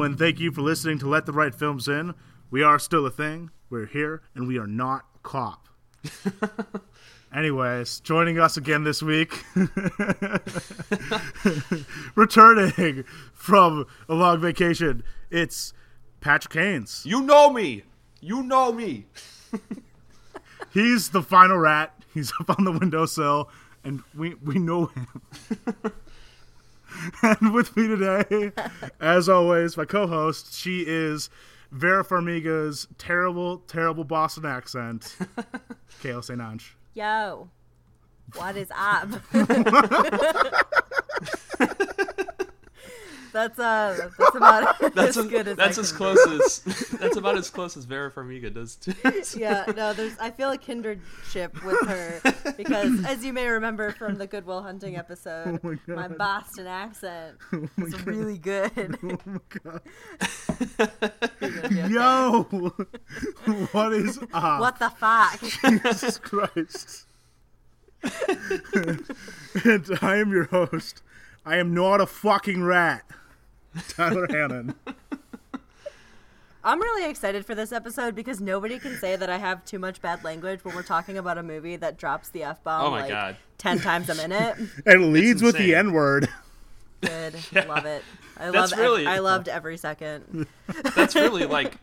Hello, and thank you for listening to Let the Right Films In. We are still a thing. We're here, and we are not cop. Anyways, joining us again this week, returning from a long vacation, it's Patrick Haynes. You know me. You know me. He's the final rat. He's up on the windowsill, and we we know him. and with me today, as always, my co-host. She is Vera Farmiga's terrible, terrible Boston accent. Kayla St. Ange. Yo, what is up? that's uh, that's about That's as a- good as that's I as can close as that's about as close as Vera Farmiga does too. do. Yeah, no, there's. I feel a kindredship with her because, as you may remember from the Goodwill Hunting episode, Oh my my, Boston accent is really good. Oh my god. You're gonna be okay. Yo, what is up? What the fuck? Jesus Christ. and I am your host. I am not a fucking rat. Tyler Hannon. I'm really excited for this episode because nobody can say that I have too much bad language when we're talking about a movie that drops the f bomb Oh my like God. ten times a minute. And leads with the insane. N word. Good, love it. I That's love. really- I loved every second. That's really like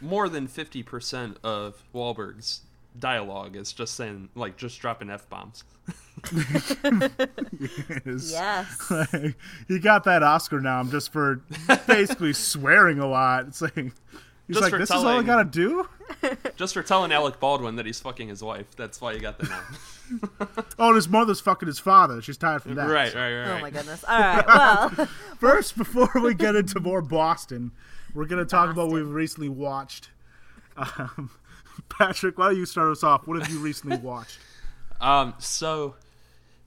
more than fifty percent of Wahlberg's dialogue is just saying like just dropping f bombs. Yes. he got that Oscar nom just for basically swearing a lot. It's like he's Just like, for this is all I gotta do. Just for telling Alec Baldwin that he's fucking his wife. That's why you got the name. Oh, and his mother's fucking his father. She's tired from that. right, right, right. Oh my goodness. All right. Well, First, before we get into more Boston, we're gonna talk about what we've recently watched. Um, Patrick, why don't you start us off? What have you recently watched? Um, so,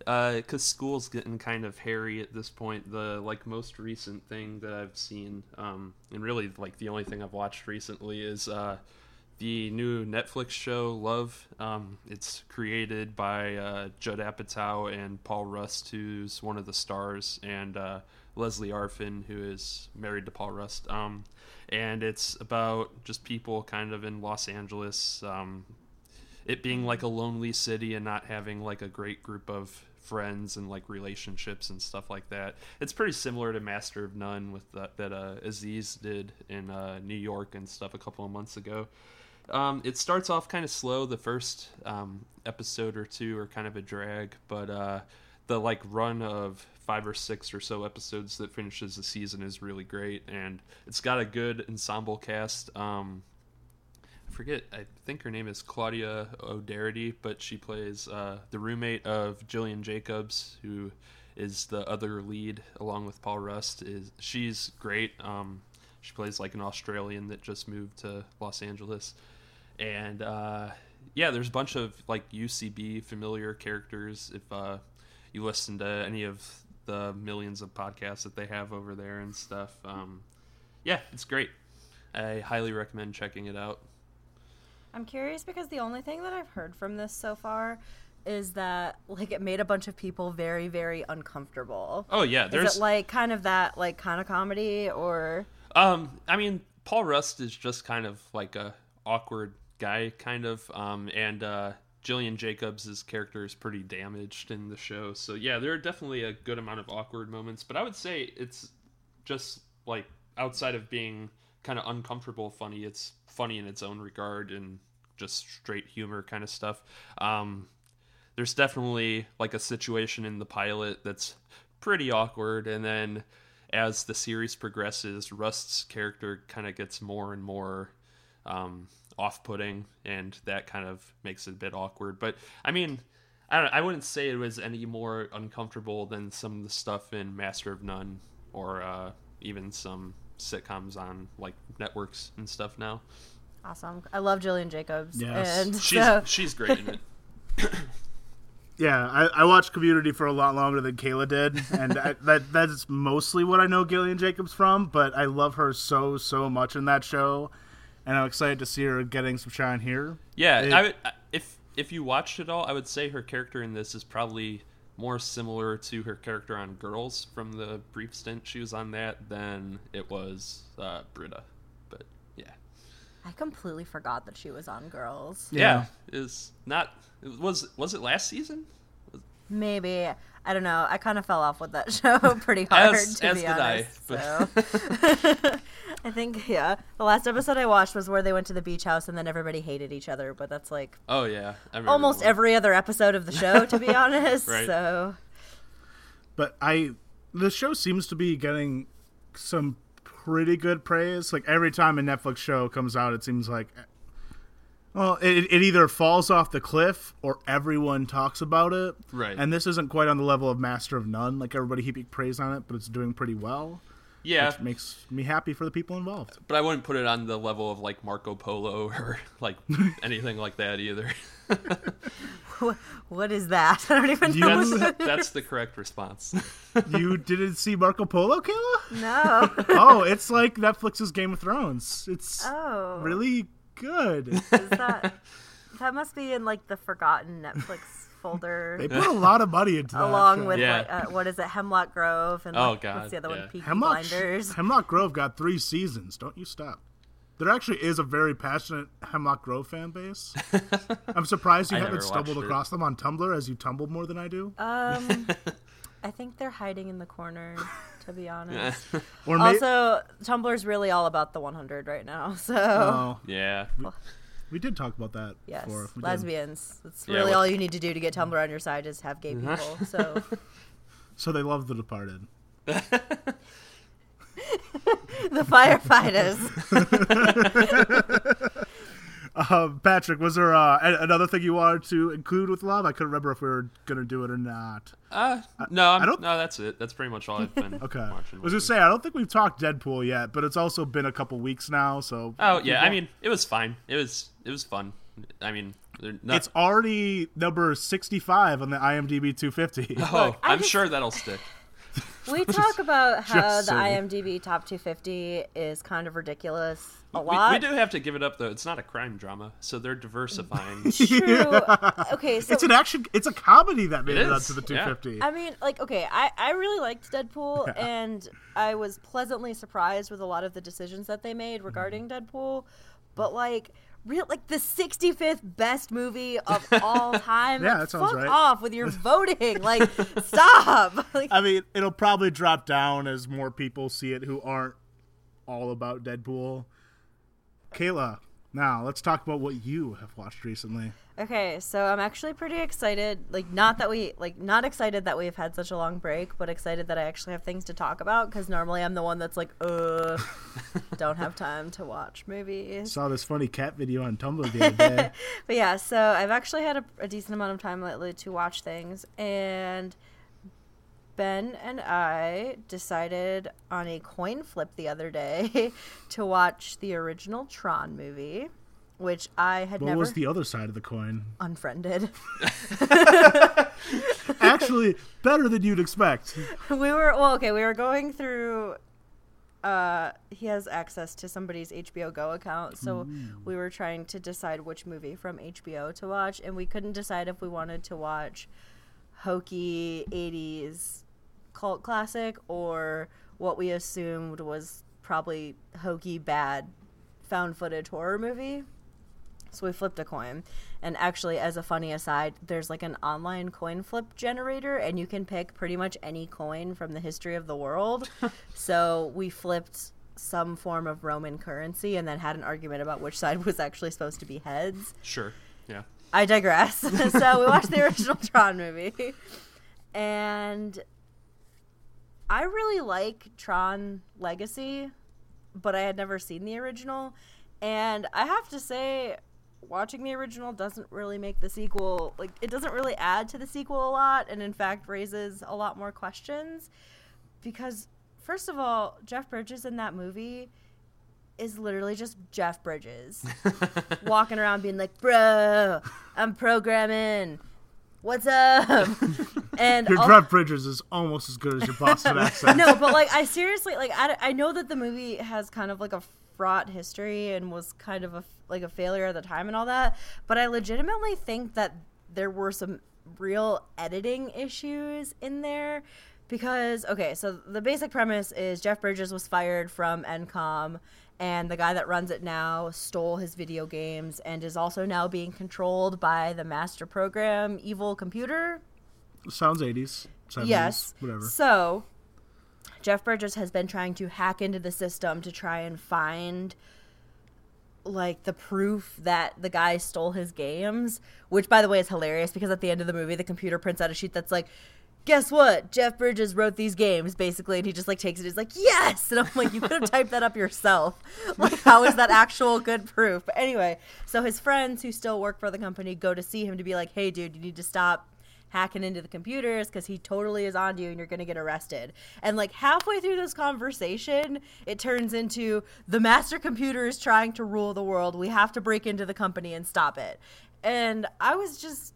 uh, cause school's getting kind of hairy at this point. The like most recent thing that I've seen, um, and really like the only thing I've watched recently is uh, the new Netflix show Love. Um, it's created by uh, Judd Apatow and Paul Rust, who's one of the stars, and uh, Lesley Arfin, who is married to Paul Rust. Um, and it's about just people kind of in Los Angeles. Um, it being like a lonely city and not having like a great group of friends and like relationships and stuff like that. It's pretty similar to Master of None with that that uh, Aziz did in uh, New York and stuff a couple of months ago. Um, it starts off kind of slow. The first um, episode or two are kind of a drag, but uh, the like run of five or six or so episodes that finishes the season is really great, and it's got a good ensemble cast. Um, I forget. I think her name is Claudia O'Doherty, but she plays uh, the roommate of Gillian Jacobs, who is the other lead along with Paul Rust. Is she's great. Um, she plays like an Australian that just moved to Los Angeles, and uh, yeah, there's a bunch of like UCB familiar characters. If uh, you listen to any of the millions of podcasts that they have over there and stuff, um, yeah, it's great. I highly recommend checking it out. I'm curious because the only thing that I've heard from this so far is that like it made a bunch of people very, very uncomfortable. Oh yeah, there's Is it like kind of that like kind of comedy or? um I mean Paul Rust is just kind of like a awkward guy kind of um and uh Gillian Jacobs' character is pretty damaged in the show. So yeah, there are definitely a good amount of awkward moments, but I would say it's just like outside of being kind of uncomfortable funny, it's funny in its own regard and just straight humor kind of stuff. Um there's definitely like a situation in the pilot that's pretty awkward and then as the series progresses rust's character kind of gets more and more um, off-putting and that kind of makes it a bit awkward but i mean I, don't, I wouldn't say it was any more uncomfortable than some of the stuff in master of none or uh, even some sitcoms on like networks and stuff now Awesome. I love Gillian Jacobs. Yes. And she's so, she's great in it Yeah, I, I watched Community for a lot longer than Kayla did, and I, that that's mostly what I know Gillian Jacobs from. But I love her so so much in that show, and I'm excited to see her getting some shine here. Yeah, It- I would, if if you watched it all, I would say her character in this is probably more similar to her character on Girls from the brief stint she was on that than it was uh, Britta. But yeah, I completely forgot that she was on Girls. yeah, is not it was was it last season? Maybe I don't know. I kind of fell off with that show pretty hard As- to as be did I, honest. but- so. I think yeah, the last episode I watched was where they went to the beach house and then everybody hated each other. But that's like Oh yeah, almost every other episode of the show, to be honest. Right. So But I, the show seems to be getting some pretty good praise. Like every time a Netflix show comes out, it seems like, well, it, it either falls off the cliff or everyone talks about it. Right. And this isn't quite on the level of Master of None. Like everybody heaping praise on it, but it's doing pretty well. yeah, Which makes me happy for the people involved. but I wouldn't put it on the level of like Marco Polo or like anything like that either. what is that? I don't even You- know. That's what that's the correct response. you didn't see Marco Polo, Kayla? no. Oh, it's like Netflix's Game of Thrones. It's Oh, really good. Is that that must be in like the forgotten Netflix folder. They put a lot of money into that. along show. with Yeah. like, uh, what is it, Hemlock Grove, and Oh, like, God, what's the other yeah. one, Peaky Hemlock, Blinders. Hemlock Grove got three seasons. Don't you stop. There actually is a very passionate Hemlock Grove fan base. I'm surprised you I haven't never stumbled watched it. across them on Tumblr as you tumble more than I do. Um, I think they're hiding in the corner, to be honest. Or may- also, Tumblr's really all about the 100 right now. So Oh, yeah, we did talk about that yes, before. We did. lesbians. That's Yeah, really what- all you need to do to get Tumblr on your side is have gay mm-hmm. people. So So they love The Departed. the firefighters. Uh, Patrick, was there uh, another thing you wanted to include with love? I couldn't remember if we were going to do it or not. uh, no, I'm, I don't- no, that's it. That's pretty much all I've been Okay. watching. I was going to say, I don't think we've talked Deadpool yet, but it's also been a couple weeks now, so. Oh yeah, I mean, it was fine. It was it was fun. I mean, not, It's already number 65 on the IMDb 250. oh, I I'm just- sure that'll stick. We talk about how just the saying. IMDb top 250 is kind of ridiculous a We, lot. we do have to give it up though. It's not a crime drama, so they're diversifying. True. Okay, so It's an action. It's a comedy that made It it, up is, to the yeah. 250. I mean, like, okay, I, I really liked Deadpool, and I was pleasantly surprised with a lot of the decisions that they made Mm-hmm. regarding Deadpool. But like, real like the 65th best movie of all time. Yeah, like, that sounds fuck right. off with your voting. Like, stop. Like, I mean, it'll probably drop down as more people see it who aren't all about Deadpool. Kayla, now let's talk about what you have watched recently. Okay, so I'm actually pretty excited. Like, not that we like, not excited that we've had such a long break, but excited that I actually have things to talk about. Because normally I'm the one that's like, uh, don't have time to watch movies. Saw this funny cat video on Tumblr the other day. But yeah, so I've actually had a, a decent amount of time lately to watch things, and Ben and I decided on a coin flip the other day to watch the original Tron movie, which I had what never was the other side of the coin? unfriended. Actually, better than you'd expect. we were well, okay. We were going through. Uh, he has access to somebody's HBO Go account, so we were trying to decide which movie from HBO to watch, and we couldn't decide if we wanted to watch hokey '80s cult classic or what we assumed was probably hokey bad found footage horror movie. So we flipped a coin. And actually, as a funny aside, there's like an online coin flip generator, and you can pick pretty much any coin from the history of the world. so we flipped some form of Roman currency and then had an argument about which side was actually supposed to be heads. Sure. Yeah. I digress. so we watched the original Tron movie. And I really like Tron Legacy, but I had never seen the original. And I have to say, watching the original doesn't really make the sequel, like, it doesn't really add to the sequel a lot, and in fact raises a lot more questions. Because, first of all, Jeff Bridges in that movie is literally just Jeff Bridges walking around being like, "Bro, I'm programming. What's up?" and Your Jeff Bridges is almost as good as your Boston accent. no, but like I seriously like I, I know that the movie has kind of like a fraught history and was kind of a like a failure at the time and all that, but I legitimately think that there were some real editing issues in there because okay, so the basic premise is Jeff Bridges was fired from Encom and the guy that runs it now stole his video games and is also now being controlled by the master program evil computer Sounds 80s. 70s, yes Whatever. so jeff bridges has been trying to hack into the system to try and find like the proof that the guy stole his games which by the way is hilarious because at the end of the movie the computer prints out a sheet that's like guess what jeff bridges wrote these games basically and he just like takes it he's like yes and i'm like you could have typed that up yourself like how is that actual good proof but anyway so his friends who still work for the company go to see him to be like hey dude you need to stop hacking into the computers because he totally is on you and you're to get arrested. And like halfway through this conversation, it turns into the master computer is trying to rule the world. We have to break into the company and stop it. And I was just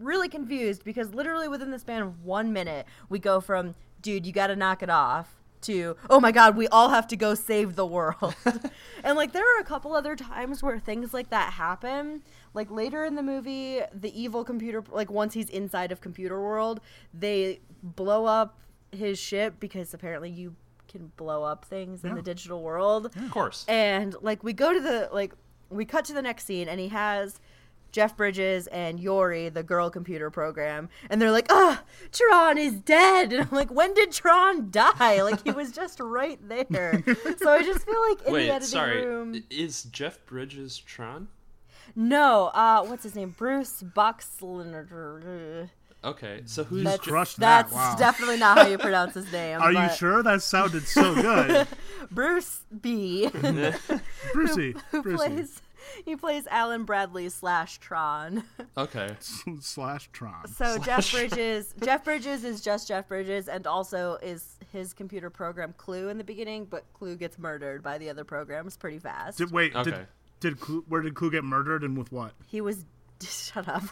really confused because literally within the span of one minute, we go from, dude, you got to knock it off. To oh my god, we all have to go save the world, and like there are a couple other times where things like that happen, like later in the movie the evil computer like once he's inside of computer world they blow up his ship because apparently you can blow up things in the digital world Of course. and like we go to the like we cut to the next scene and he has Jeff Bridges and Yori, the girl computer program, and they're like, "Ah, Tron is dead." And I'm like, "When did Tron die? Like he was just right there." so I just feel like in the editing sorry. room, Is Jeff Bridges Tron? no, uh, what's his name? Bruce Boxleiter. Okay, so who's That's, Je- crushed that, that's wow. definitely not how you pronounce his name. Are you sure? That sounded so good. Bruce B, Brucey. who Brucey. plays he plays Alan Bradley slash Tron. okay? Slash Tron. So Jeff Bridges, Jeff Bridges is just Jeff Bridges, and also is his computer program Clu in the beginning, but Clu gets murdered by the other programs pretty fast. Did, wait, Okay. did, did Clue, where did Clue get murdered and with what? he was shut up.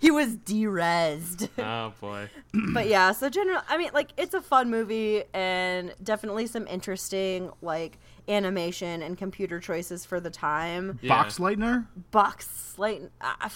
he was derezzed. Oh boy. but yeah, so general I mean like it's a fun movie and definitely some interesting like animation and computer choices for the time. Yeah. Box Lightner? Box like uh, I,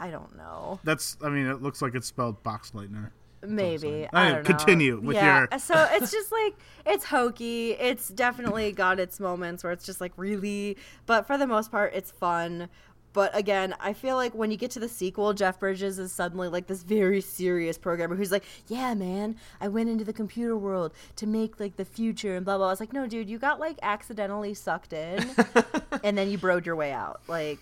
I don't know. That's, I mean, it looks like it's spelled Box Lightner. Maybe. Anyway, I don't know. continue with yeah. your- so it's just like it's hokey. It's definitely got its moments where it's just like really, but for the most part, it's fun. But again, I feel like when you get to the sequel, Jeff Bridges is suddenly like this very serious programmer who's like, "Yeah, man, I went into the computer world to make like the future and blah blah." I was like, "No, dude, you got like accidentally sucked in, and then you broed your way out." Like,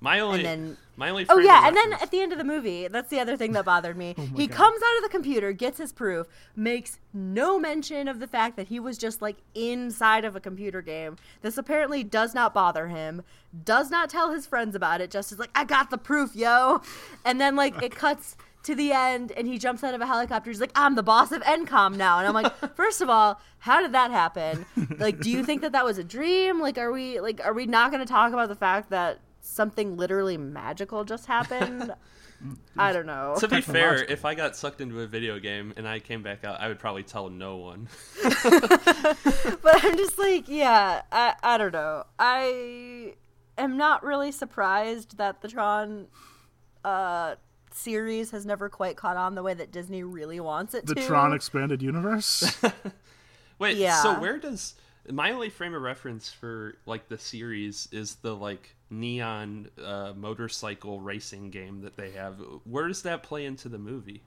My only. then- my only. Oh yeah, of and then at the end of the movie, that's the other thing that bothered me. Oh he God. comes out of the computer, gets his proof, makes no mention of the fact that he was just like inside of a computer game. This apparently does not bother him. Does not tell his friends about it. Just is like, I got the proof, yo. And then like it cuts to the end, and he jumps out of a helicopter. He's like, I'm the boss of Encom now. And I'm like, first of all, how did that happen? Like, do you think that that was a dream? Like, are we like, are we not going to talk about the fact that something literally magical just happened? I don't know. To be fair, if I got sucked into a video game and I came back out, I would probably tell no one. but I'm just like, yeah, I, I don't know. I am not really surprised that the Tron uh, series has never quite caught on the way that Disney really wants it The to. The Tron Expanded Universe? Wait, so where does my only frame of reference for like the series is the like neon uh, motorcycle racing game that they have? Where does that play into the movie?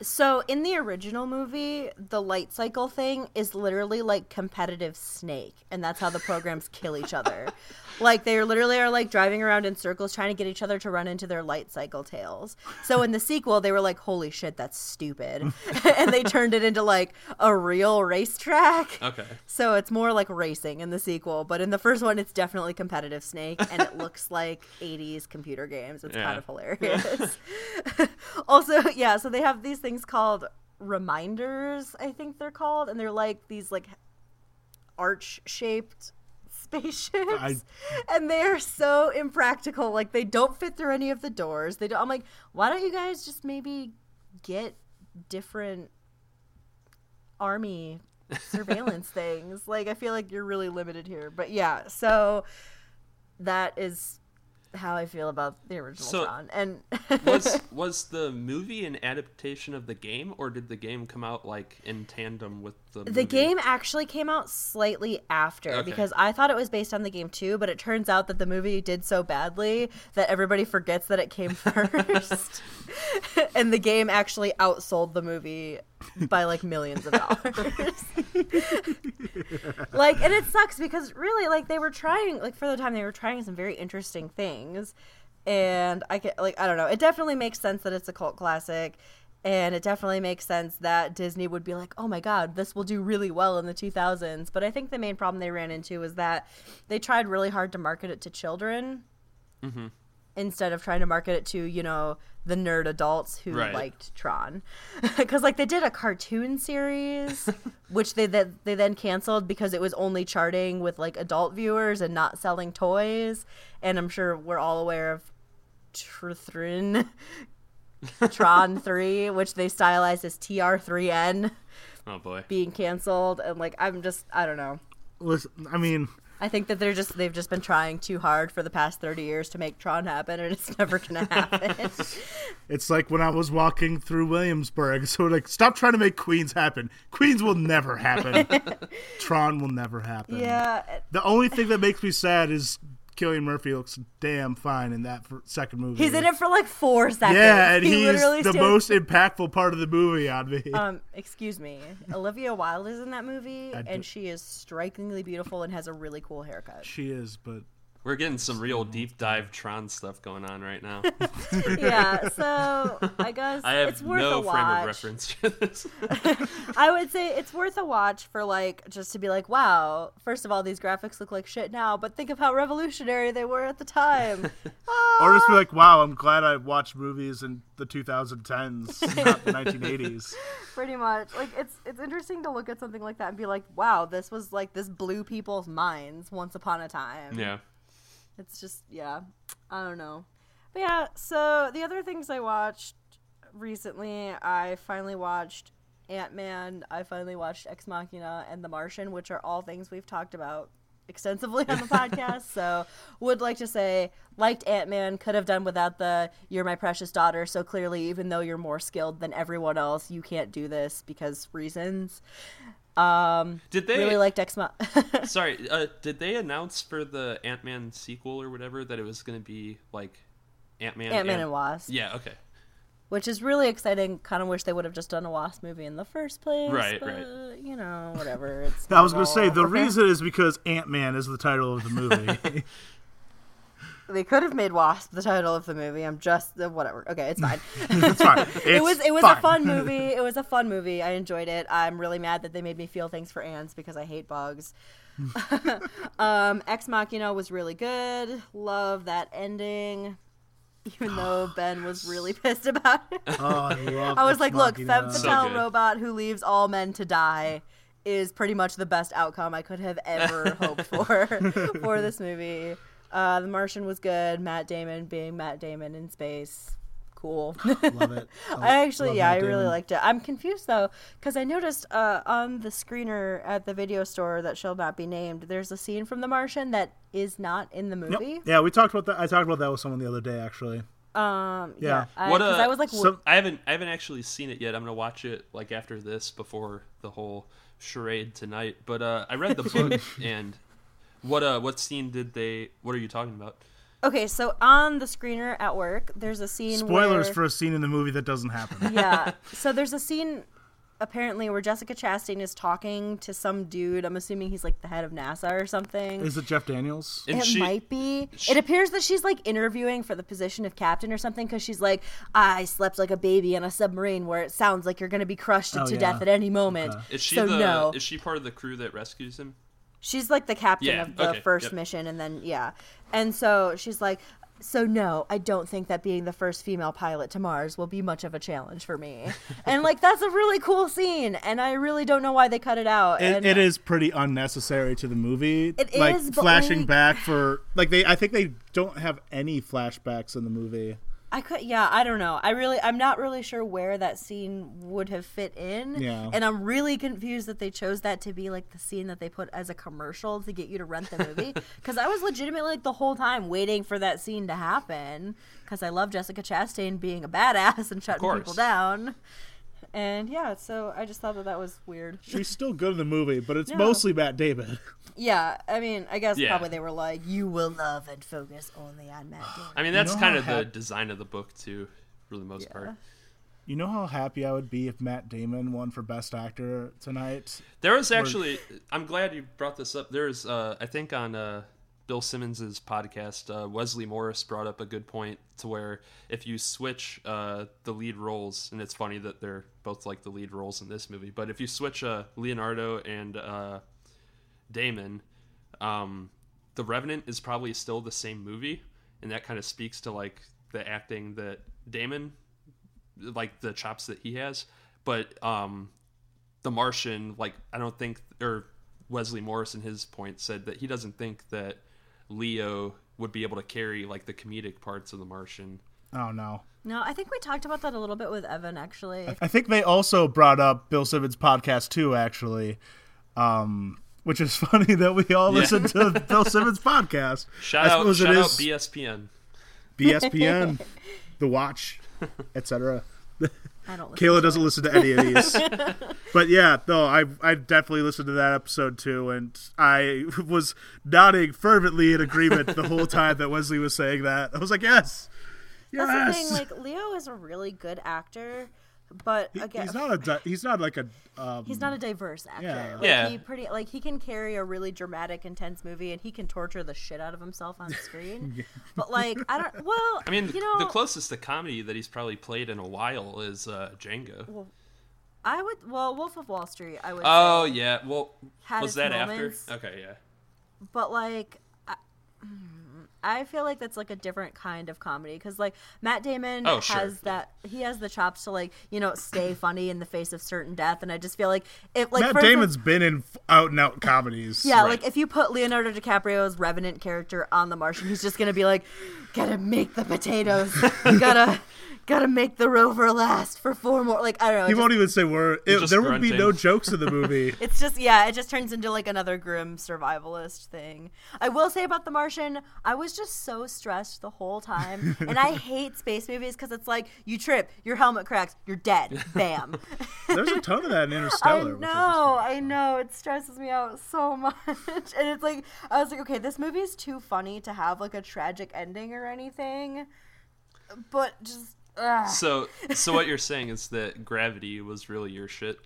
So in the original movie, the light cycle thing is literally like competitive Snake, and that's how the programs kill each other. Like they literally are like driving around in circles trying to get each other to run into their light cycle tails. So in the sequel, they were like, "Holy shit, that's stupid," and they turned it into like a real racetrack. Okay. So it's more like racing in the sequel, but in the first one, it's definitely competitive Snake, and it looks like 80s computer games. It's Yeah. kind of hilarious. also, yeah, so they have these things called reminders, I think they're called, and they're like these like arch shaped spaceships. I- and they are so impractical. Like they don't fit through any of the doors. They don't i'm like why don't you guys just maybe get different army surveillance things? Like i feel like you're really limited here. But yeah so that is how I feel about the original So- Tron. And was was the movie an adaptation of the game, or did the game come out like in tandem with the movie? the game actually came out slightly after Okay. because I thought it was based on the game too, but it turns out that the movie did so badly that everybody forgets that it came first. and the game actually outsold the movie by like millions of dollars. like and it sucks because really like they were trying like for the time they were trying some very interesting things. And i can like i don't know. It definitely makes sense that it's a cult classic. And it definitely makes sense that disney would be like oh my god this will do really well in the 2000s but i think the main problem they ran into was that they tried really hard to market it to children mm-hmm. Instead of trying to market it to you know the nerd adults who Right. liked Tron, because like they did a cartoon series, which they that they then canceled because it was only charting with like adult viewers and not selling toys. And I'm sure we're all aware of Truthrin, Tron Three, which they stylized as TR3N, Oh boy. being canceled. And like I'm just I don't know. Listen, I mean, I think that they're just they've just been trying too hard for the past 30 years to make Tron happen and it's never going to happen. it's like when I was walking through Williamsburg. So like, stop trying to make Queens happen. Queens will never happen. Tron will never happen. yeah, The only thing that makes me sad is Cillian Murphy looks damn fine in that second movie. he's in it for like 4 seconds. Yeah, and he he's literally the stands- most impactful part of the movie on me. um excuse me. Olivia Wilde is in that movie and she is strikingly beautiful and has a really cool haircut. she is, but We're getting some real deep dive Tron stuff going on right now. yeah, so I guess I have it's worth no a frame of reference to this. I would say it's worth a watch for like just to be like, wow. First of all, these graphics look like shit now, but think of how revolutionary they were at the time. Ah. or just be like, wow, I'm glad I watched movies in the 2010s, not the 1980s. Pretty much. Like it's it's interesting to look at something like that and be like, wow, this was like this blew people's minds once upon a time. yeah. It's just yeah. I don't know. But yeah, so the other things I watched recently, I finally watched Ant Man, I finally watched Ex Machina and The Martian, which are all things we've talked about extensively on the podcast. So would like to say liked Ant Man, could have done without the you're my precious daughter, so clearly even though you're more skilled than everyone else, you can't do this because reasons. Um Did they really liked Ex Machina. Sorry, uh, did they announce for the Ant Man sequel or whatever that it was going to be like Ant Man? Ant Man and Wasp. Yeah. Okay. which is really exciting. Kind of wish they would have just done a Wasp movie in the first place. Right, but, right. You know, whatever. It's I was going to say, the reason is because Ant Man is the title of the movie. they could have made Wasp the title of the movie. I'm just uh, whatever. Okay, it's fine. it's fine. it was it was a fun movie. It was a fun movie. I enjoyed it. I'm really mad that they made me feel things for ants because I hate bugs. um, Ex Machina was really good. Love that ending. Even though Ben was really pissed about it. Oh, I love I was Ex like, look, Machina. femme fatale good. robot who leaves all men to die is pretty much the best outcome I could have ever hoped for for this movie. Uh, the Martian was good. Matt Damon being Matt Damon in space, cool. Love it. I actually, yeah, Matt I really Damon. liked it. I'm confused though because I noticed uh, on the screener at the video store that shall not be named, there's a scene from The Martian that is not in the Yep. movie. Yeah, we talked about that. I talked about that with someone the other day, actually. Um, yeah, Yeah. I, What, 'cause uh, I was like, So- I haven't I haven't actually seen it yet. I'm gonna watch it like after this before the whole charade tonight. But uh, I read the book and what uh what scene did they? What are you talking about? Okay, so on the screener at work, there's a scene. Spoilers where, for a scene in the movie that doesn't happen. yeah. So there's a scene apparently where Jessica Chastain is talking to some dude. I'm assuming he's like the head of NASA or something. Is it Jeff Daniels? And it she, might be. she- it appears that she's like interviewing for the position of captain or something because she's like, I slept like a baby on a submarine where it sounds like you're going to be crushed Oh, to yeah. death at any moment. is she so the no, is she part of the crew that rescues him? She's like the captain Yeah, of the okay, first yep. mission, and then yeah, and so she's like. So no, I don't think that being the first female pilot to Mars will be much of a challenge for me. and like that's a really cool scene, and I really don't know why they cut it out. It, and it is pretty unnecessary to the movie. It like is, but, flashing like- back for like they. I think they don't have any flashbacks in the movie. I could, yeah, I don't know. I really, I'm not really sure where that scene would have fit in. Yeah. And I'm really confused that they chose that to be like the scene that they put as a commercial to get you to rent the movie. Because I was legitimately like the whole time waiting for that scene to happen. Because I love Jessica Chastain being a badass and shutting people down. And yeah, so I just thought that that was weird. She's still good in the movie, but it's No. mostly Matt Damon. Yeah, I mean, I guess Yeah. probably they were like, you will love and focus only on Matt Damon. I mean, that's know kind how of the design of the book too, for the most Yeah. part. You know how happy I would be if Matt Damon won for Best Actor tonight? There was actually. I'm glad you brought this up. There's, uh, I think, on uh, Bill Simmons's podcast, uh, Wesley Morris brought up a good point to where if you switch uh, the lead roles, and it's funny that they're both like the lead roles in this movie, but if you switch uh, Leonardo and uh, Damon, um, The Revenant is probably still the same movie, and that kind of speaks to like the acting that Damon, like the chops that he has. But um, The Martian, like I don't think, or Wesley Morris in his point said that he doesn't think that Leo would be able to carry like the comedic parts of The Martian. Oh no. No, I think we talked about that a little bit with Evan, actually. I think they also brought up Bill Simmons' podcast too, actually. Um, which is funny that we all Yeah. listen to Bill Simmons' podcast. Shout I out, suppose it shout out is- BSPN. BSPN, The Watch, etc. I don't listen Kayla doesn't listen to any of these. but yeah, no, I I definitely listened to that episode too, and I was nodding fervently in agreement the whole time that Wesley was saying that. I was like, yes, yes. That's the thing. Like Leo is a really good actor, but He- again, he's not a di- he's not like a um, he's not a diverse actor. Yeah. Like, Yeah. He pretty like he can carry a really dramatic, intense movie, and he can torture the shit out of himself on screen. But like, I don't. Well, I mean, you know, the closest to comedy that he's probably played in a while is uh, Django. I would. Well, Wolf of Wall Street. I would. Oh say, yeah, well, Had was that moments. after? Okay, yeah. but like I, I feel like that's like a different kind of comedy because like Matt Damon Oh, sure. has that he has the chops to like you know stay funny in the face of certain death, and I just feel like if like Matt for Damon's instance- been in out and out comedies. yeah, Right. like if you put Leonardo DiCaprio's Revenant character on The Martian, he's just gonna be like, gotta make the potatoes, gotta gotta make the rover last for four more. Like I don't know. He it won't even say word. It, just there would be no jokes in the movie. It's just yeah, it just turns into like another grim survivalist thing. I will say about The Martian, I was just so stressed the whole time, and I hate space movies because it's like you trip, your helmet cracks, you're dead, bam. There's a ton of that in Interstellar. which know, I know, it stresses me out so much, and it's like I was like, okay, this movie is too funny to have like a tragic ending or anything, but just. Ugh. So, so what you're saying is that Gravity was really your shit.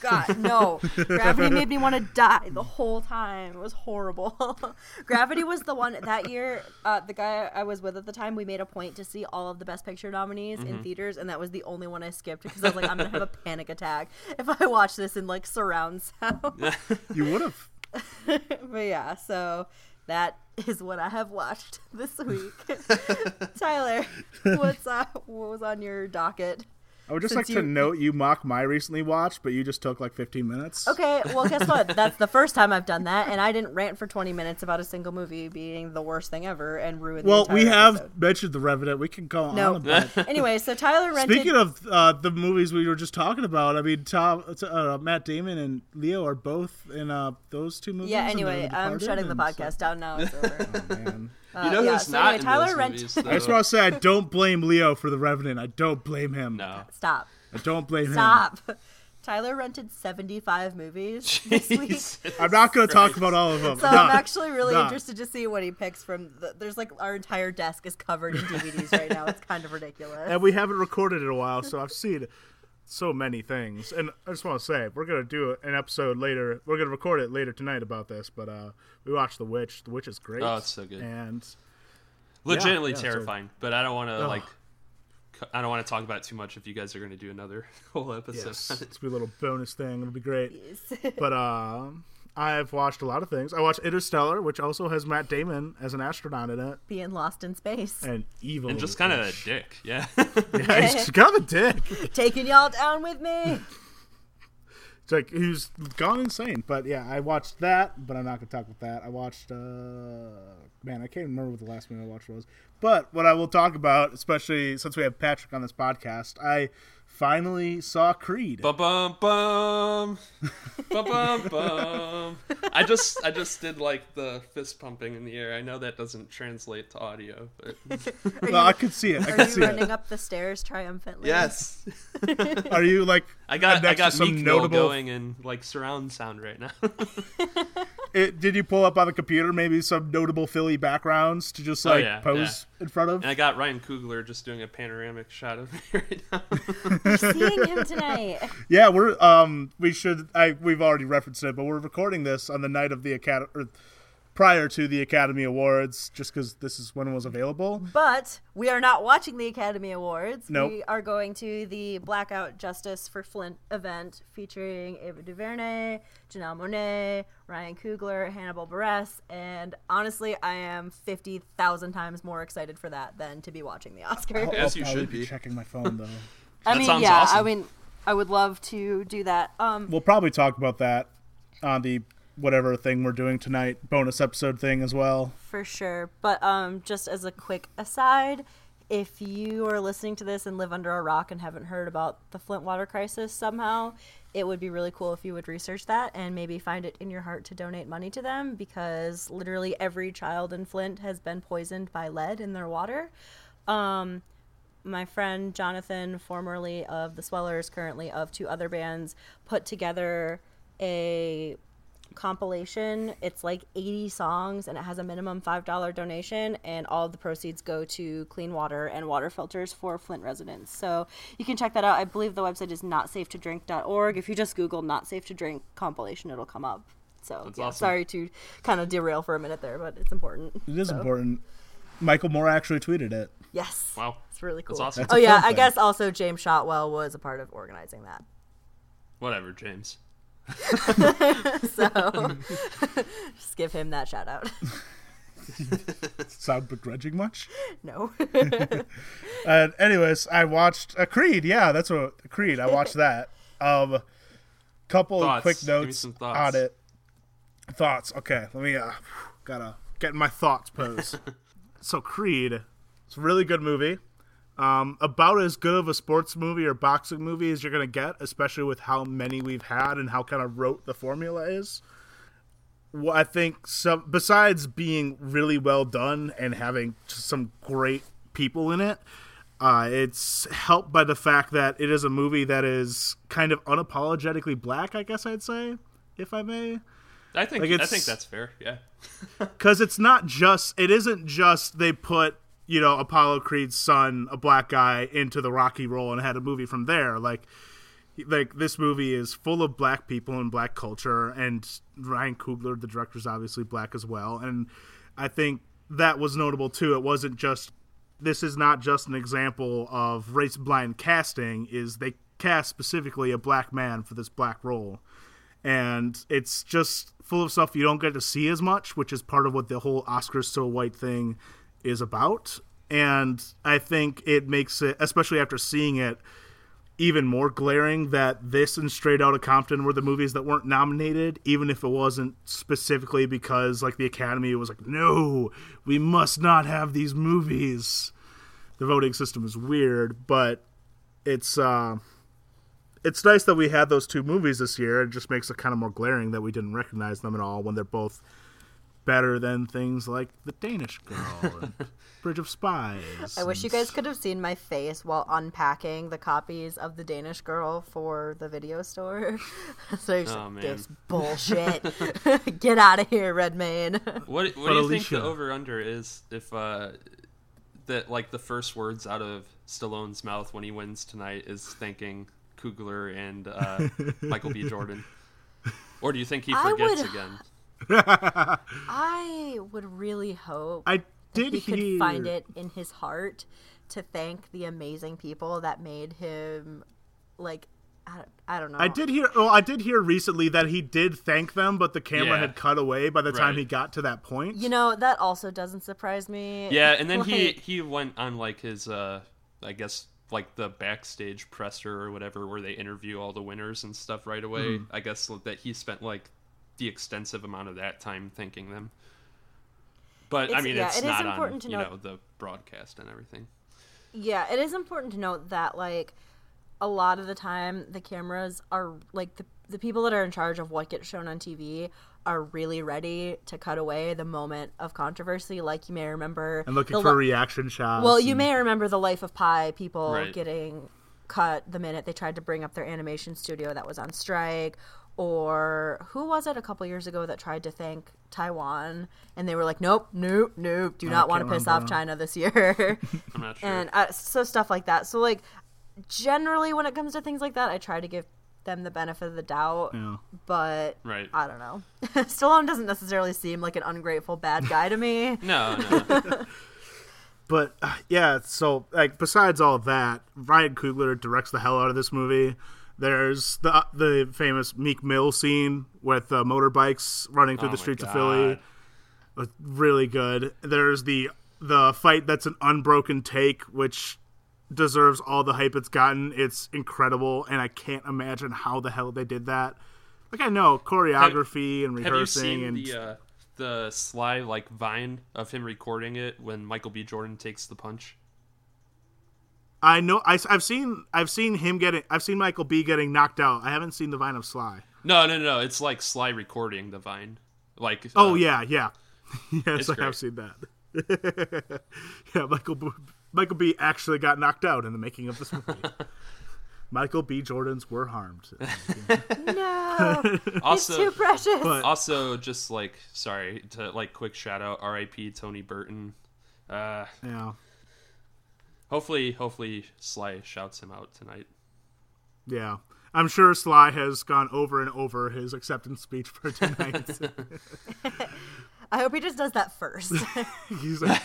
God, no. Gravity made me want to die the whole time. It was horrible. Gravity was the one that year. Uh, the guy I was with at the time, we made a point to see all of the Best Picture nominees in theaters, and that was the only one I skipped because I was like, I'm gonna have a panic attack if I watch this in like surround sound. You would have. but yeah, so that is what I have watched this week. Tyler, what's uh, what was on your docket? I would just like to note you mock my recently watched, but you just took like 15 minutes. Okay, well, guess what? That's the first time I've done that, and I didn't rant for 20 minutes about a single movie being the worst thing ever and ruin. Well, we have episode. mentioned the Revenant. We can go No. on about. Anyway, so Tyler rented. Speaking of uh, the movies we were just talking about, I mean, Tom, uh, Matt Damon and Leo are both in uh, those two movies. yeah. Anyway, I'm shutting the and so- podcast down now. It's over. Oh, man. Uh, you know yeah, who's so not anyway, in Tyler those rent- movies? I just want to say I don't blame Leo for the Revenant. I don't blame him. no. Stop. I don't blame him. Stop. Tyler rented 75 movies this week. I'm not going to talk about all of them. So Not- I'm actually really not. interested to see what he picks from. The, there's like our entire desk is covered in DVDs right now. It's kind of ridiculous. and we haven't recorded in a while, so I've seen so many things. And I just want to say, we're gonna do an episode later. We're gonna record it later tonight about this. But uh, we watched The Witch. The Witch is great. Oh, it's so good. And Legitimately yeah, so- terrifying, but I don't want to like. I don't want to talk about it too much if you guys are going to do another whole episode. yes, it's gonna be a little bonus thing. It'll be great. But uh, I've watched a lot of things. I watched Interstellar, which also has Matt Damon as an astronaut in it, Being lost in space. and evil. and just kind of a dick, yeah. yeah, he's kind of a dick. Taking y'all down with me. It's like he's gone insane. But yeah, I watched that, but I'm not gonna talk about that. I watched uh man, I can't remember what the last movie I watched was. But what I will talk about, especially since we have Patrick on this podcast, I finally saw Creed. Bum bum bum. bum bum bum. I just I just did like the fist pumping in the air. I know that doesn't translate to audio, but well, I could see it. I Are could you see running it. up the stairs triumphantly? yes. Are you like I got I next to got some Meek notable- going in like surround sound right now. it, did you pull up on the computer maybe some notable Philly backgrounds to just Oh, like yeah, pose in front of? and I got Ryan Coogler just doing a panoramic shot of me right now. We're seeing him tonight. Yeah, we're um we should I we've already referenced it, but we're recording this on the night of the academy or prior to the Academy Awards, just because this is when it was available. But we are not watching the Academy Awards. Nope. We are going to the Blackout Justice for Flint event featuring Ava DuVernay, Janelle Monáe, Ryan Coogler, Hannibal Buress, and honestly, I am 50,000 times more excited for that than to be watching the Oscars. As you I'll probably should be. checking my phone though. I That mean, sounds yeah, I mean, I would love to do that. Um, we'll probably talk about that on the whatever thing we're doing tonight bonus episode thing as well. for sure. But um, just as a quick aside, if you are listening to this and live under a rock and haven't heard about the Flint water crisis somehow, it would be really cool if you would research that and maybe find it in your heart to donate money to them because literally every child in Flint has been poisoned by lead in their water. Um, my friend Jonathan, formerly of the Swellers, currently of two other bands, put together a compilation. It's like 80 songs and it has a minimum $5 donation, and all of the proceeds go to clean water and water filters for Flint residents. So you can check that out. I believe the website is notsafetodrink.org. If you just Google not safe to drink compilation, it'll come up. So That's yeah, awesome. sorry to kind of derail for a minute there, but it's important. It is So, important. Michael Moore actually tweeted it. Yes. Wow. It's really cool. That's awesome. That's oh yeah, fun I guess also James Shotwell was a part of organizing that. Whatever, James. So just give him that shout out. Sound begrudging much? no. Uh, anyways, I watched a Creed. Yeah, that's what Creed. I watched that. Um, couple Thoughts. quick notes some on it. Thoughts. Okay, let me. Uh, gotta get in my thoughts pose. so Creed, it's a really good movie. Um, about as good of a sports movie or boxing movie as you're gonna get, especially with how many we've had and how kind of rote the formula is. Well, I think some besides being really well done and having some great people in it, uh, it's helped by the fact that it is a movie that is kind of unapologetically black. I guess I'd say, if I may, I think Like, I think that's fair. Yeah. because it's not just it isn't just they put you know Apollo Creed's son, a black guy, into the Rocky role and had a movie from there. Like, like this movie is full of black people and black culture, and Ryan Coogler, the director, is obviously black as well. And I think that was notable too. It wasn't just this is not just an example of race blind casting. Is they cast specifically a black man for this black role and it's just full of stuff you don't get to see as much, which is part of what the whole Oscars so white thing is about. And I think it makes it, especially after seeing it, even more glaring that this and Straight Outta Compton were the movies that weren't nominated, even if it wasn't specifically because like the Academy was like, no, we must not have these movies. The voting system is weird, but it's uh it's nice that we had those two movies this year. It just makes it kind of more glaring that we didn't recognize them at all when they're both better than things like The Danish Girl and Bridge of Spies. I wish you guys could have seen my face while unpacking the copies of The Danish Girl for the video store. so you're just Oh, like, man. this bullshit. Get out of here, Redmayne. What What But do you think the over under is if uh that like the first words out of Stallone's mouth when he wins tonight is thanking Coogler and uh, Michael B. Jordan, or do you think he forgets would- again? I would really hope I did he could hear find it in his heart to thank the amazing people that made him like I, I don't know. I did hear. Well, I did hear recently that he did thank them, but the camera Yeah. had cut away by the time he got to that point. You know, that also doesn't surprise me. Yeah, and then he he went on like his uh I guess like the backstage presser or whatever where they interview all the winners and stuff right away. Mm-hmm. I guess that he spent like the extensive amount of that time thanking them. But I mean, yeah, it's it is not on important to you note- know the broadcast and everything. Yeah, it is important to note that like a lot of the time the cameras are like the the people that are in charge of what gets shown on TV are really ready to cut away the moment of controversy. Like you may remember And looking for li- reaction shots. Well, you may remember the Life of Pi people Right. getting cut the minute they tried to bring up their animation studio that was on strike. Or who was it a couple years ago that tried to thank Taiwan and they were like, nope, nope, nope, do not want to can't piss off remember. China this year. I'm not sure. and uh, so stuff like that. So like generally when it comes to things like that, I try to give them the benefit of the doubt. Yeah. But right. I don't know. Stallone doesn't necessarily seem like an ungrateful bad guy to me. no, no. But uh, yeah, so like besides all of that, Ryan Coogler directs the hell out of this movie. There's the the famous Meek Mill scene with uh, motorbikes running through Oh the streets of Philly. Really good. There's the the fight that's an unbroken take, which deserves all the hype it's gotten. It's incredible, and I can't imagine how the hell they did that. Like I know choreography and Have you rehearsing seen and the uh, the sly like vine of him recording it when Michael B. Jordan takes the punch? I know I, have seen I've seen him getting I've seen Michael B getting knocked out. I haven't seen the Vine of Sly. No, no, no, no. It's like Sly recording the vine. Like Oh uh, yeah, yeah, yes, I have seen that. yeah, Michael B, Michael B actually got knocked out in the making of this movie. Michael B. Jordans were harmed. No, it's Also, too precious. But- also just like sorry to like quick shout out R.I.P. Tony Burton. Uh, yeah, hopefully, hopefully Sly shouts him out tonight. yeah. I'm sure Sly has gone over and over his acceptance speech for tonight. I hope he just does that first. He's like,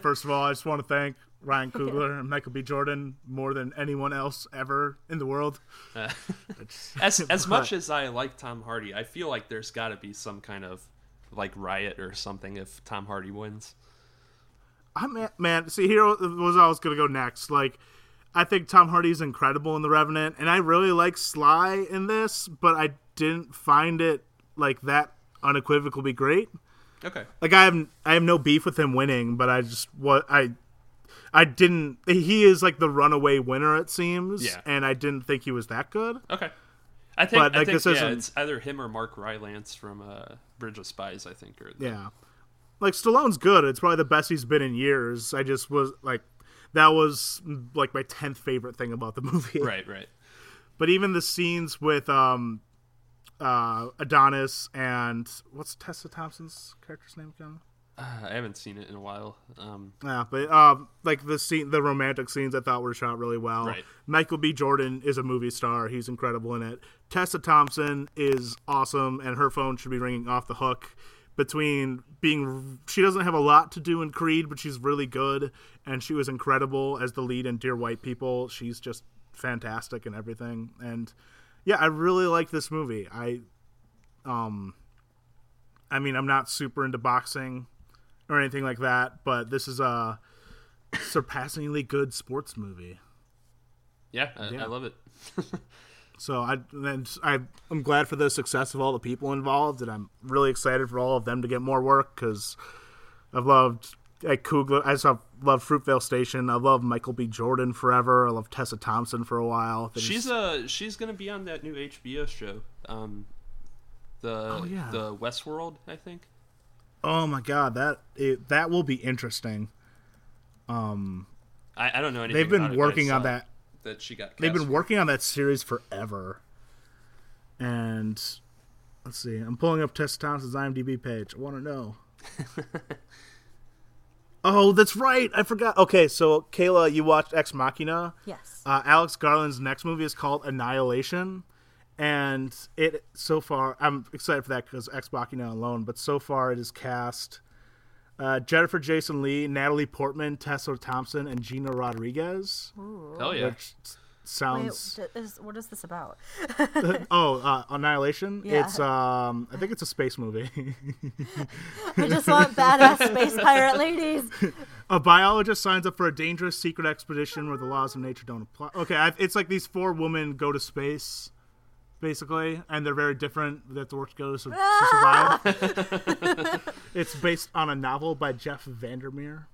first of all, I just want to thank Ryan Coogler and Michael B. Jordan more than anyone else ever in the world. Uh, as as much as I like Tom Hardy, I feel like there's got to be some kind of like riot or something if Tom Hardy wins. I man, man, see here was I was gonna go next. Like, I think Tom Hardy's incredible in The Revenant, and I really like Sly in this, but I didn't find it like that unequivocally great. Okay. Like I have I have no beef with him winning, but I just what I I didn't. He is like the runaway winner, it seems, Yeah. and I didn't think he was that good. Okay. I think, But, I think this yeah, isn't- it's either him or Mark Rylance from uh, Bridge of Spies. I think, or Yeah. Like Stallone's good. It's probably the best he's been in years. I just was like that was like my 10th favorite thing about the movie. right, right. But even the scenes with um uh Adonis and what's Tessa Thompson's character's name again? Uh, I haven't seen it in a while. Um, Yeah, but um like the scene the romantic scenes I thought were shot really well. Right. Michael B. Jordan is a movie star. He's incredible in it. Tessa Thompson is awesome and her phone should be ringing off the hook between being she doesn't have a lot to do in Creed, but she's really good and she was incredible as the lead in Dear White People. She's just fantastic and everything. And yeah, I really like this movie. I um I mean, I'm not super into boxing or anything like that, but this is a surpassingly good sports movie. yeah, I, Yeah. I love it. So I and I I'm glad for the success of all the people involved, and I'm really excited for all of them to get more work because I've loved like Coogler. I just have loved Fruitvale Station. I love Michael B. Jordan forever. I love Tessa Thompson for a while. She's uh she's gonna be on that new HBO show. Um, the Oh, yeah. the Westworld, I think. oh my god, that it, that will be interesting. I, I don't know anything. They've been working on that. That she got. They've been for. working on that series forever. And let's see, I'm pulling up Tessa Thompson's IMDb page. I want to know. oh, that's right. I forgot. Okay, so Kayla, you watched Ex Machina. yes. Uh, Alex Garland's next movie is called Annihilation, and it so far I'm excited for that because Ex Machina alone. But so far it is cast uh, Jennifer Jason Lee, Natalie Portman, Tessa Thompson, and Gina Rodriguez. Hell yeah! Which sounds d- is, what is this about? oh uh, Annihilation. Yeah. It's um I think it's a space movie. I just want badass space pirate ladies. A biologist signs up for a dangerous secret expedition where the laws of nature don't apply. Okay, I, it's like these four women go to space, basically, and they're very different. They the to work together to, to survive. it's based on a novel by Jeff VanderMeer.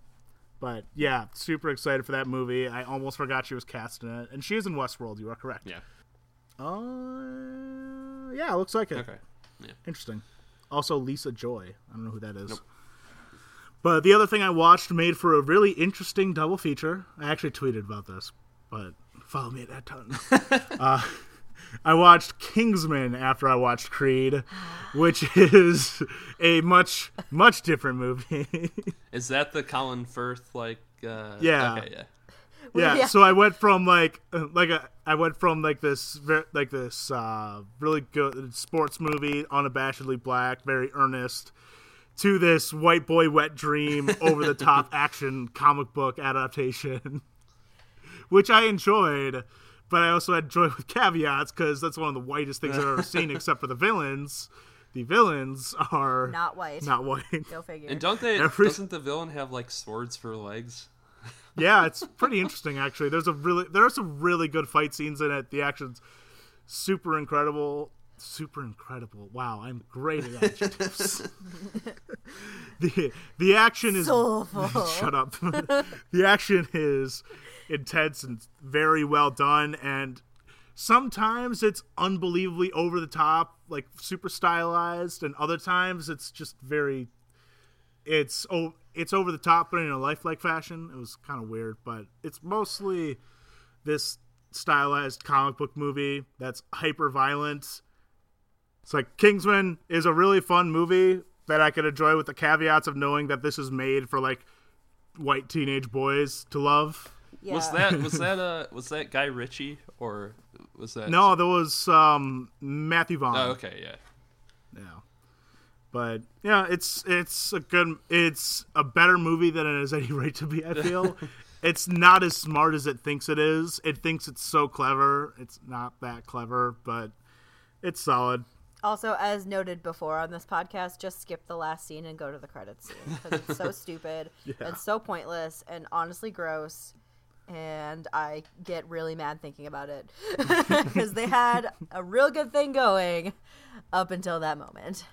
But yeah, super excited for that movie. I almost forgot she was cast in it, and she is in Westworld. You are correct. Yeah. Uh, yeah, looks like it. Okay. Yeah. Interesting. Also, Lisa Joy. I don't know who that is. But the other thing I watched made for a really interesting double feature. I actually tweeted about this, but follow me at that ton. uh, I watched Kingsman after I watched Creed, which is a much, much different movie. Is that the Colin Firth like? Uh, Yeah. Okay. Yeah. yeah, Yeah. so I went from like uh, like a I went from like this ver- like this uh really good sports movie unabashedly black, very earnest to this white boy wet dream over the top action comic book adaptation which I enjoyed, but I also had joy with caveats cuz that's one of the whitest things I've ever seen except for the villains. The villains are Not white. not white. Go figure. And don't they? Every- Doesn't the villain have like swords for legs? yeah, it's pretty interesting actually. There's a really there are some really good fight scenes in it. The action's super incredible. Super incredible. Wow, I'm great at adjectives. the the action is Soulful. shut up. the action is intense and very well done and sometimes it's unbelievably over the top, like super stylized, and other times it's just very it's oh it's over the top but in a lifelike fashion. It was kind of weird, but it's mostly this stylized comic book movie that's hyper violent. It's like Kingsman is a really fun movie that I could enjoy with the caveats of knowing that this is made for like white teenage boys to love. Yeah. Was that was that uh was that Guy Ritchie or was that No, there was um Matthew Vaughn. Oh, okay, yeah. Yeah. But yeah, it's it's a good it's a better movie than it has any right to be, I feel. it's not as smart as it thinks it is. It thinks it's so clever. It's not that clever, but it's solid. Also, as noted before on this podcast, just skip the last scene and go to the credits scene because it's so stupid and so pointless and honestly gross. And I get really mad thinking about it because they had a real good thing going up until that moment.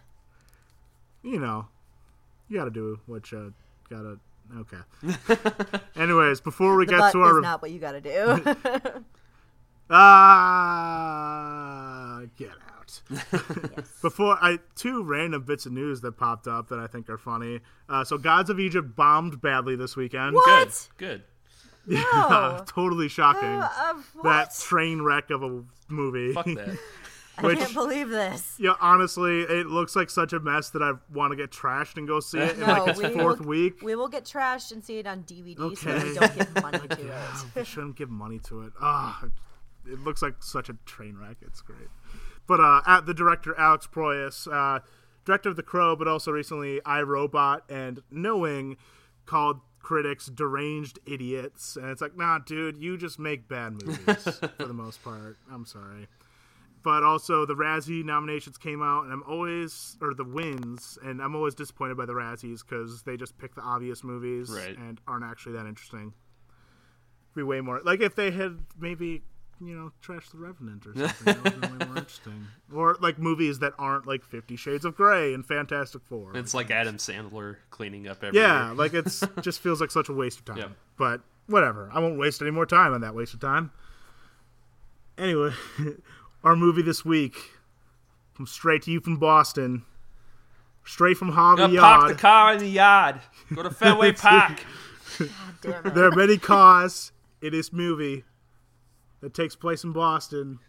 You know, you got to do what you got to Okay. Anyways, before we The get butt to our is not what you got to do. Ah, get out. Before I two random bits of news that popped up that I think are funny. Uh, so, Gods of Egypt bombed badly this weekend. What? Good. No. totally shocking. Uh, uh, that train wreck of a movie. Fuck that. I can't believe this. yeah, honestly, it looks like such a mess that I want to get trashed and go see it in like its we fourth will, week. We will get trashed and see it on DVD so Okay. we don't give money to Yeah, it. we shouldn't give money to it. Ah, it looks like such a train wreck. It's great. But uh, at the director Alex Proyas, uh, director of The Crow, but also recently I Robot and Knowing, called critics deranged idiots, and it's like, nah, dude, you just make bad movies for the most part. I'm sorry. But also the Razzie nominations came out, and I'm always or the wins, and I'm always disappointed by the Razzies because they just pick the obvious movies Right. and aren't actually that interesting be way more like if they had maybe you know trash the revenant or something. That would have been more interesting. Or like movies that aren't like 50 shades of gray and fantastic four. It's like Adam Sandler cleaning up every yeah like it's just feels like such a waste of time. Yep. but whatever. I won't waste any more time on that waste of time. Anyway our movie this week from straight to you from boston. Straight from harvey Gonna park yard the car in the yard. Go to Fenway Park. Damn it. there are many cars in this movie that takes place in Boston,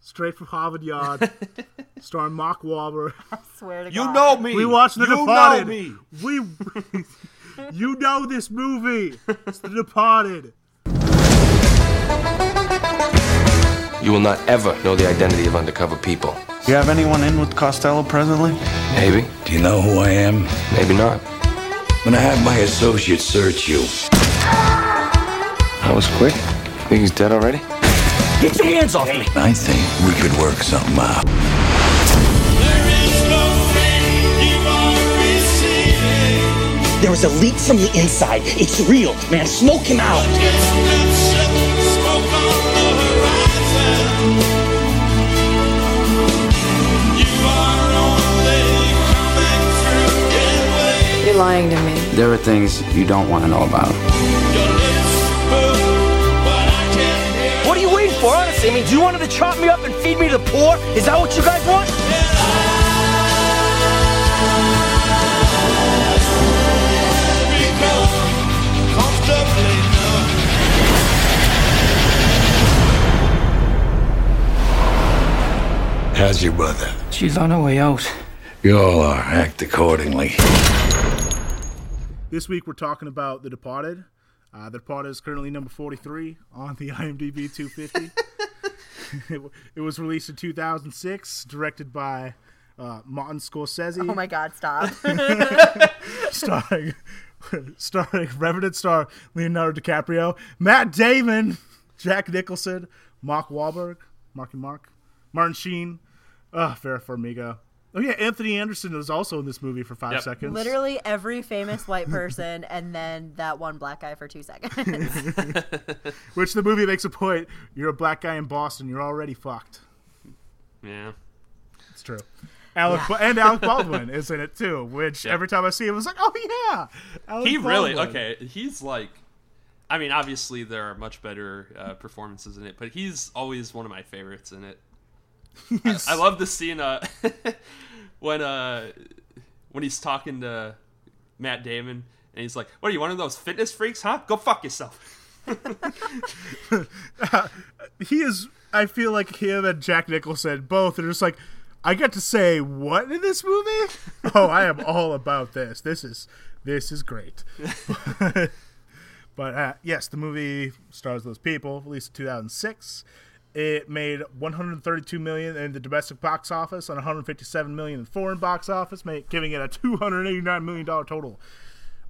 straight from Harvard Yard, starring Mark Wahlberg. I swear to You God. You know me. We watched The you Departed. Know me. We, you know this movie. It's The Departed. You will not ever know the identity of undercover people. Do you have anyone in with Costello presently? Maybe, Do you know who I am? maybe not. When I'm gonna have my associates search you. That was quick. Think he's dead already? Get your hands off me! I think we could work something out. There is no rain, keep on receiving. There is a leak from the inside. It's real, man. Smoke him out. You're lying to me. There are things you don't want to know about. I mean, do you want him to chop me up and feed me to the poor? Is that what you guys want? How's your mother? She's on her way out. You all are. Act accordingly. This week we're talking about The Departed. Uh, the Departed is currently number 43 on the IMDb 250. it, it was released in 2006, directed by uh, Martin Scorsese. Oh my god, stop. starring starring Revenant star Leonardo DiCaprio, Matt Damon, Jack Nicholson, Mark Wahlberg, Marky Mark, Martin Sheen, uh, Vera Farmiga. Oh yeah, Anthony Anderson was also in this movie for five Yep. seconds. Literally every famous white person, and then that one black guy for two seconds. Which the movie makes a point. You're a black guy in Boston. You're already fucked. Yeah. It's true. Alec and Alec Baldwin is in it too. Which Yeah. every time I see him, I was like, oh yeah, Alec he really okay. He's like, I mean, obviously there are much better uh, performances in it, but he's always one of my favorites in it. I, I love the scene uh, when uh, when he's talking to Matt Damon and he's like, "What are you one of those fitness freaks, huh? Go fuck yourself." he is I feel like him and Jack Nicholson both are just like I get to say what in this movie? Oh, I am all about this. This is this is great. but uh, yes, the movie stars those people, released in 2006. It made 132 million in the domestic box office and 157 million in foreign box office, giving it a 289 million dollar total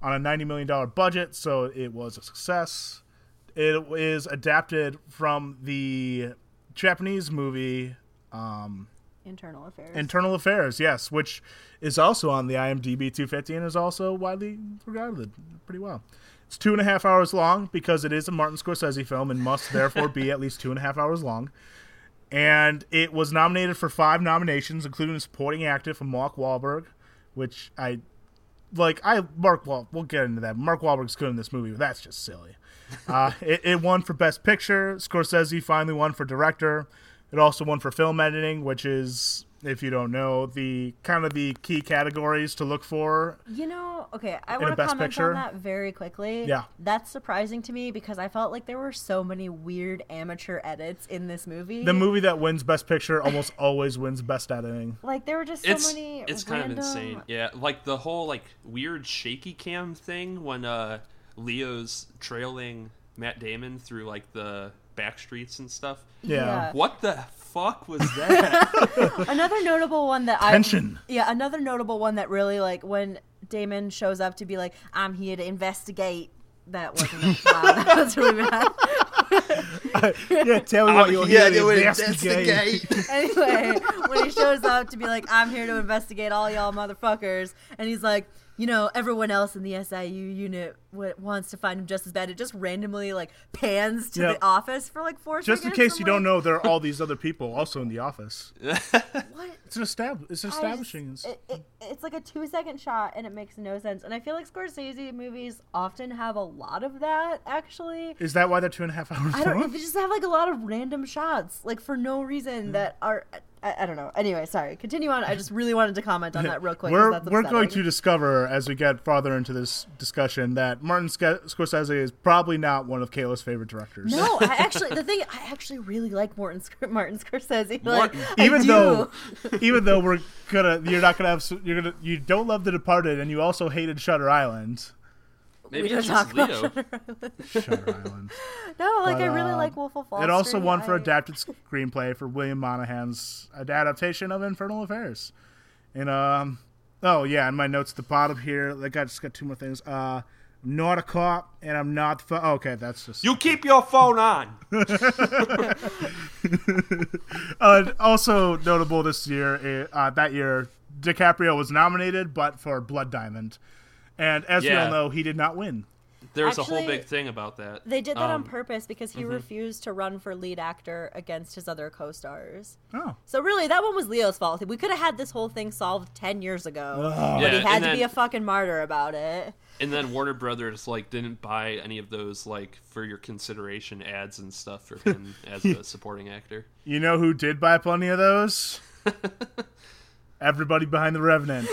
on a 90 million dollar budget. So it was a success. It is adapted from the Japanese movie um, Internal affairs. Internal Affairs, yes, which is also on the IMDb 250 and is also widely regarded pretty well. It's two and a half hours long because it is a Martin Scorsese film and must therefore be at least two and a half hours long. And it was nominated for five nominations, including a supporting actor from Mark Wahlberg, which I like. I Mark Wahl. We'll get into that. Mark Wahlberg's good in this movie, but that's just silly. Uh, it, it won for Best Picture. Scorsese finally won for Director. It also won for Film Editing, which is, if you don't know, the kind of the key categories to look for. You know, okay, I want to comment Picture? on that very quickly. Yeah. That's surprising to me because I felt like there were so many weird amateur edits in this movie. The movie that wins Best Picture almost always wins Best Editing. like there were just so it's many it's kind of insane. Yeah, like the whole like weird shaky cam thing when uh Leo's trailing Matt Damon through like the back streets and stuff. Yeah. Yeah. What the fuck was that? Another notable one that Tension. I Yeah, another notable one that really like when Damon shows up to be like, "I'm here to investigate." That wasn't. wow, that was really bad. Yeah, tell me what you're here to investigate. anyway, when he shows up to be like, I'm here to investigate all y'all motherfuckers, and he's like, you know, everyone else in the SIU unit w- wants to find him just as bad. It just randomly like pans to Yeah. the office for like four Just in case I'm you don't know, there are all these other people also in the office. what? It's an estab- It's I just- establishing. it, it, it's like a two second shot and it makes no sense. And I feel like Scorsese movies often have a lot of that, actually. Is that why they're two and a half hours I don't know. long? They just have like a lot of random shots, like for no reason hmm. that are. I, I don't know. Anyway, sorry. Continue on. I just really wanted to comment on that real quick. We're, that's we're going to discover as we get farther into this discussion that Martin Sc- Scorsese is probably not one of Kayla's favorite directors. No, I actually the thing I actually really like Martin Sc- Martin Scorsese. Like, Martin. Even though even though we're gonna you're not gonna have you're gonna you don't love The Departed and you also hated Shutter Island. Maybe We don't it's just talk about Leo. Shutter Island. no, like But, I really uh, like Wolf of Wall It also Street. won for adapted screenplay for William Monahan's adaptation of Infernal Affairs. And um, oh yeah, in my notes at the bottom here, like I just got two more things. Uh, I'm not a cop, and I'm not. Fu- oh, okay, that's just. You keep your phone on. Uh, also notable this year, uh, that year, DiCaprio was nominated, but for Blood Diamond. And as we all know, he did not win. There's was a whole big thing about that. They did that on Um, purpose because he refused to run for lead actor against his other co-stars. Oh, So really, that one was Leo's fault. We could have had this whole thing solved ten years ago, Yeah, but he had and to be a fucking martyr about it. And then Warner Brothers like didn't buy any of those like for your consideration ads and stuff for him as a supporting actor. you know who did buy plenty of those? Everybody behind the Revenant.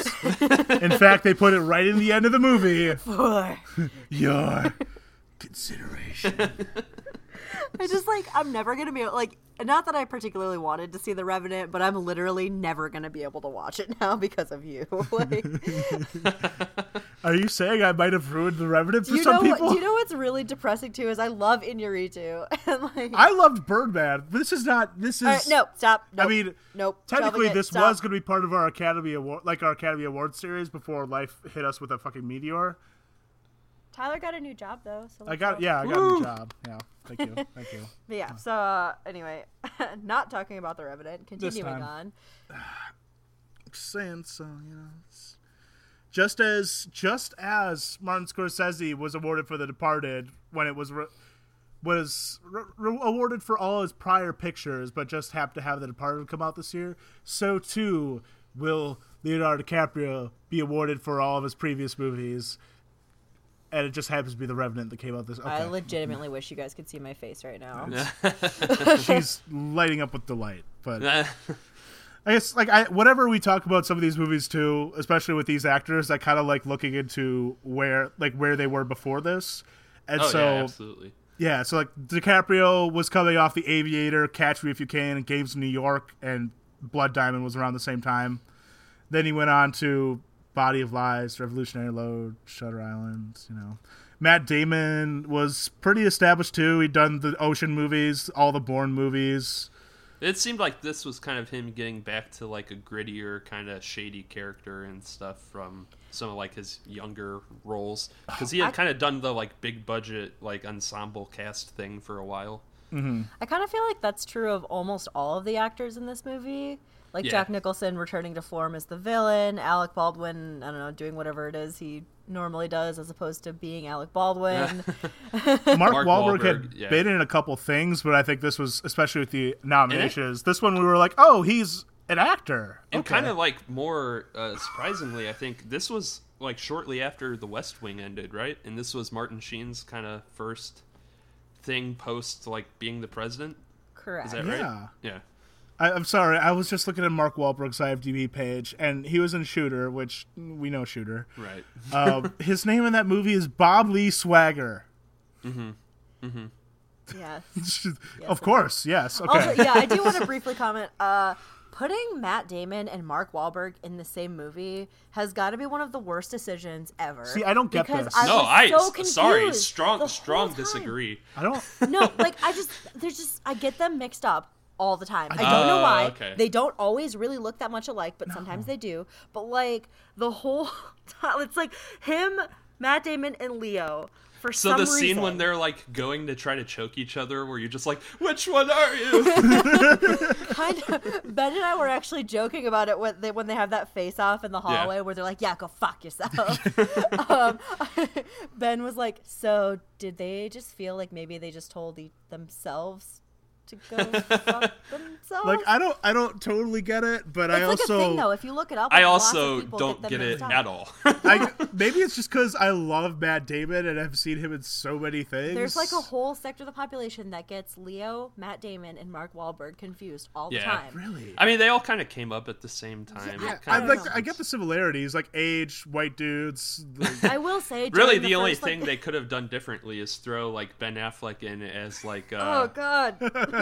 In fact, they put it right in the end of the movie. For your consideration. I just like I'm never gonna be like not that I particularly wanted to see The Revenant, but I'm literally never gonna be able to watch it now because of you. like, Are you saying I might have ruined the Revenant for you some know people? You know what's really depressing too is I love Iñárritu and like. I loved Birdman. but This is not. This is. Right, no, stop. I mean, nope. Technically, this stop. was going to be part of our Academy Award, like our Academy Award series, before life hit us with a fucking meteor. Tyler got a new job though. So I let's got, go. yeah, I got a new job. Yeah, thank you, thank you. But yeah. So uh, anyway, not talking about the Revenant. Continuing on. saying so, you know. It's... Just as just as Martin Scorsese was awarded for The Departed when it was re- was re- re- awarded for all his prior pictures, but just happened to have The Departed come out this year, so too will Leonardo DiCaprio be awarded for all of his previous movies. And it just happens to be The Revenant that came out this. I legitimately wish you guys could see my face right now. she's lighting up with delight, but. I guess like I whatever we talk about some of these movies too, especially with these actors, I kind of like looking into where like where they were before this, and oh so yeah, absolutely. yeah, so like DiCaprio was coming off The Aviator, Catch Me If You Can, and Gangs of New York, and Blood Diamond was around the same time. Then he went on to Body of Lies, Revolutionary Road, Shutter Island. You know, Matt Damon was pretty established too. He'd done the Ocean movies, all the Bourne movies. It seemed like this was kind of him getting back to like a grittier, kind of shady character and stuff from some of like his younger roles because he had kind of done the like big budget like ensemble cast thing for a while. Mm-hmm. I kind of feel like that's true of almost all of the actors in this movie. Like Yeah. Jack Nicholson returning to form as the villain, Alec Baldwin, I don't know, doing whatever it is he normally does as opposed to being Alec Baldwin. Mark, Mark Wahlberg, had yeah. been in a couple things, but I think this was especially with the nominations. This one we were like, oh, he's an actor. And Okay. kind of like more uh, surprisingly, I think this was like shortly after The West Wing ended, right? And this was Martin Sheen's kind of first thing post like being the president. Correct. Is that Yeah. right? Yeah. I, I'm sorry, I was just looking at Mark Wahlberg's IMDb page, and he was in Shooter, which we know Shooter. Right. Um, his name in that movie is Bob Lee Swagger. yeah. of course, yes. Okay. Also, yeah, I do want to briefly comment. Uh, putting Matt Damon and Mark Wahlberg in the same movie has got to be one of the worst decisions ever. See, I don't get because this. I no, I so sorry, strong strong disagree. I don't. No, like I just there's just I get them mixed up all the time. I don't know Oh, why. okay. They don't always really look that much alike, but sometimes they do. But like the whole time, it's like him, Matt Damon, and Leo. For some. So some the scene reason. when they're like going to try to choke each other, where you're just like, "Which one are you?" kind of Ben and I were actually joking about it when they when they have that face off in the Yeah. hallway where they're like, "Yeah, go fuck yourself." um, ben was like, "So did they just feel like maybe they just told e- themselves to go fuck themselves?" Like I don't. I don't totally get it, but it's I like also. a thing though. If you look it up, I like, lots also don't them get it up. at all. I, maybe it's just because I love Matt Damon and I've seen him in so many things. There's like a whole sector of the population that gets Leo, Matt Damon, and Mark Wahlberg confused all the time. Really? I mean, they all kind of came up at the same time. Yeah, It I like. I get the similarities, like age, white dudes. like- I will say, Really, during the, only first, like- thing they could have done differently is throw like Ben Affleck in as like Oh uh, God!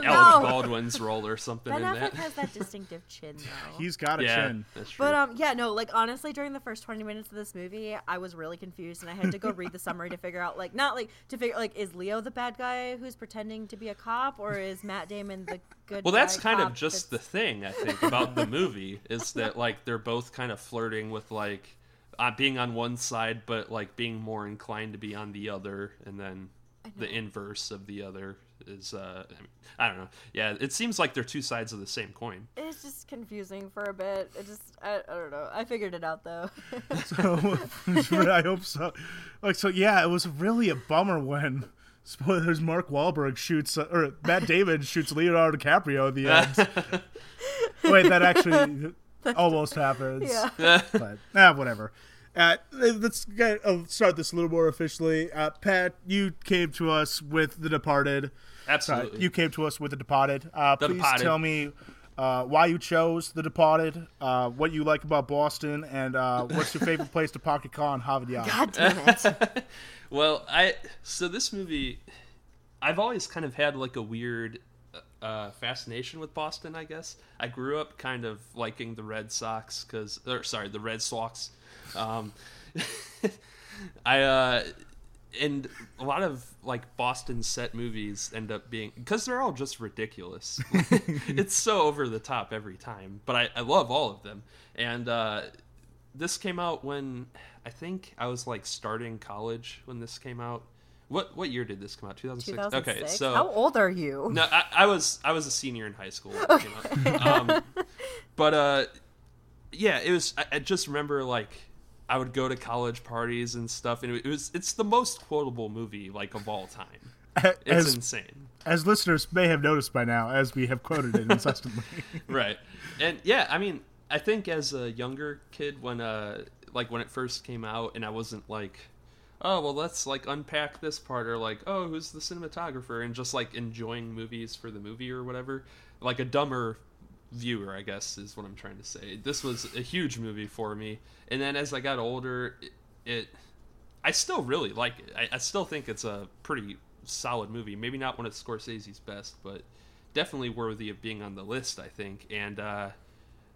Alec no. Baldwin's role or something Ben in Affleck that. has that distinctive chin, though. He's got a yeah, chin. that's true. But um, yeah, no, like honestly, during the first twenty minutes of this movie, I was really confused, and I had to go read the summary to figure out, like, not like to figure like, is Leo the bad guy who's pretending to be a cop, or is Matt Damon the good? well, that's guy kind of cop just the thing I think about the movie is that like they're both kind of flirting with like uh, being on one side, but like being more inclined to be on the other, and then the inverse of the other is uh, I, mean, I don't know. Yeah, it seems like they're two sides of the same coin. It's just confusing for a bit. It just I, I don't know. I figured it out though. So I hope so. Like so, yeah, it was really a bummer when spoilers. Mark Wahlberg shoots uh, or Matt Damon shoots Leonardo DiCaprio at the end. Wait, that actually almost happens. yeah. but ah, whatever. Uh, let's get, uh, start this a little more officially. Uh, Pat, you came to us with The Departed. Uh, Absolutely. you came to us with The Departed. Uh, The please Departed. tell me uh, why you chose The Departed, uh, what you like about Boston, and uh, what's your favorite place to park your car in Harvard Yard. God damn it. Well, I so this movie, I've always kind of had like a weird uh, fascination with Boston. I guess I grew up kind of liking the Red Sox because, or sorry, the Red Sox. Um, I uh, and a lot of like Boston set movies end up being because they're all just ridiculous. it's so over the top every time, but I, I love all of them. And uh, this came out when I think I was like starting college when this came out. What what year did this come out? 2006. 2006. Okay, so how old are you? no, I, I was I was a senior in high school. When it came. Um, but uh, yeah, it was. I, I just remember like I would go to college parties and stuff, and it was it's the most quotable movie like of all time. It's As, insane, as listeners may have noticed by now, as we have quoted it incessantly. right? And yeah, I mean, I think as a younger kid, when uh, like when it first came out, and I wasn't like. Oh well, let's like unpack this part, or like, oh, who's the cinematographer, and just like enjoying movies for the movie or whatever. Like a dumber viewer, I guess, is what I'm trying to say. This was a huge movie for me, and then as I got older, it, it I still really like it. I, I still think it's a pretty solid movie. Maybe not one of Scorsese's best, but definitely worthy of being on the list. I think, and uh,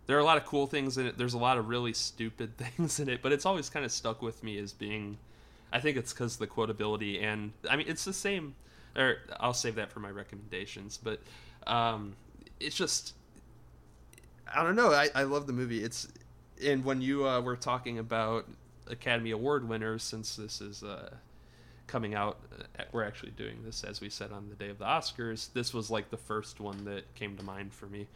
there are a lot of cool things in it. There's a lot of really stupid things in it, but it's always kind of stuck with me as being. I think it's because the quotability, and I mean, it's the same. Or I'll save that for my recommendations, but um, it's just I don't know. I, I love the movie. It's and when you uh, were talking about Academy Award winners, since this is uh, coming out, uh, we're actually doing this as we said on the day of the Oscars. This was like the first one that came to mind for me.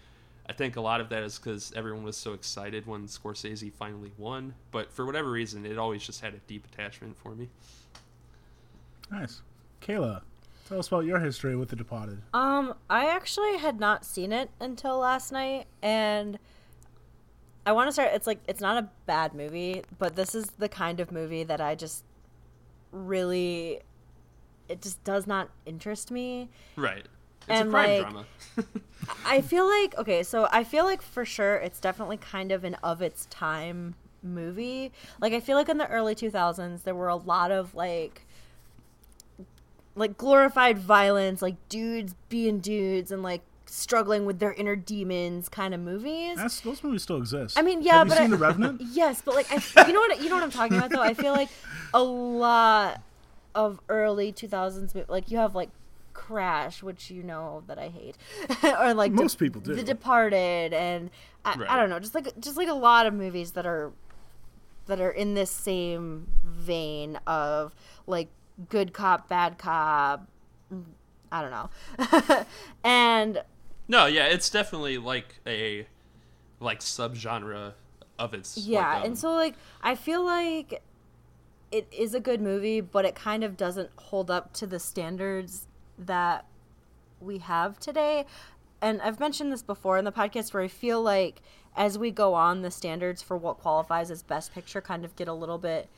I think a lot of that is because everyone was so excited when Scorsese finally won, but for whatever reason, it always just had a deep attachment for me. nice. Kayla, tell us about your history with The Departed. Um, I actually had not seen it until last night, and I want to start. It's like it's not a bad movie, but this is the kind of movie that I just really, it just does not interest me. Right. It's And, a crime like, drama. I feel like okay, so I feel like for sure it's definitely kind of an of its time movie. Like I feel like in the early 2000s there were a lot of like like glorified violence, like dudes being dudes and like struggling with their inner demons kind of movies. That's, those movies still exist. I mean, yeah, have but you seen I- The Revenant? Yes, but like I, you know what you know what I'm talking about though. I feel like a lot of early 2000s mo- like you have like Crash, which you know that I hate, or like Most people do. The Departed, and I, Right. I don't know, just like just like a lot of movies that are that are in this same vein of like good cop, bad cop. I don't know, and No, yeah, it's definitely like a like subgenre of its. Yeah, like, um, and so like I feel like it is a good movie, but it kind of doesn't hold up to the standards that we have today. And I've mentioned this before in the podcast where I feel like as we go on, the standards for what qualifies as best picture kind of get a little bit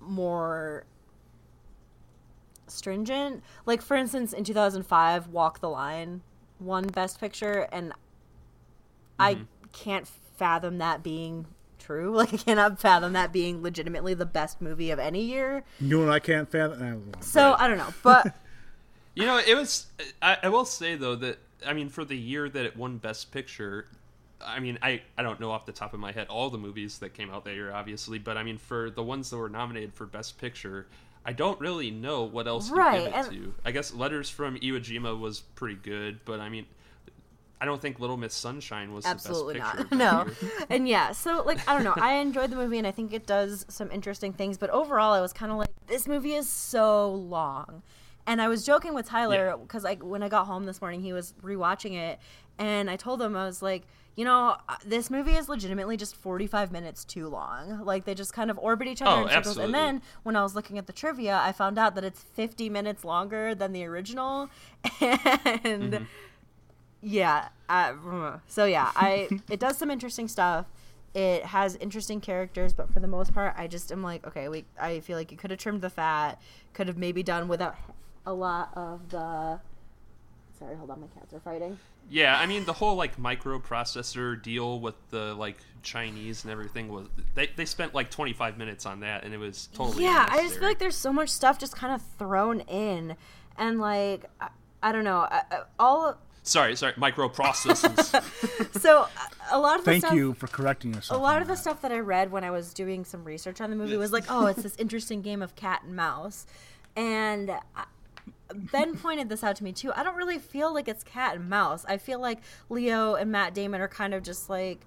more stringent. Like for instance, in 2005, Walk the Line won best picture and I can't fathom that being true. Like I cannot fathom that being legitimately the best movie of any year. You and I can't fathom. uh, So I don't know, but You know, it was. I, I will say though that I mean, for the year that it won Best Picture, I mean, I I don't know off the top of my head all the movies that came out that year, obviously, but I mean, for the ones that were nominated for Best Picture, I don't really know what else to give it to. I guess Letters from Iwo Jima was pretty good, but I mean. I don't think Little Miss Sunshine was absolutely the best not. picture. No. And yeah, so like I don't know. I enjoyed the movie and I think it does some interesting things, but overall I was kind of like this movie is so long. And I was joking with Tyler because like when I got home this morning, he was rewatching it, and I told him I was like, you know, uh, this movie is legitimately just 45 minutes too long. Like they just kind of orbit each other Oh, in circles. absolutely. And then when I was looking at the trivia, I found out that it's 50 minutes longer than the original, and Mm-hmm. yeah, I, so yeah, I it does some interesting stuff. It has interesting characters, but for the most part, I just am like, okay, we. I feel like you could have trimmed the fat, could have maybe done without a lot of the. Sorry, hold on, my cats are fighting. Yeah, I mean the whole like microprocessor deal with the like Chinese and everything was they they spent like 25 minutes on that and it was totally yeah, I just feel like there's so much stuff just kind of thrown in, and like I, I don't know, I, I- all. Sorry, sorry, microprocessors. So a lot of the Thank stuff, you for correcting yourself. a lot on of the stuff that I read when I was doing some research on the movie was like, oh, it's this interesting game of cat and mouse. And I- Ben pointed this out to me too. I don't really feel like it's cat and mouse. I feel like Leo and Matt Damon are kind of just like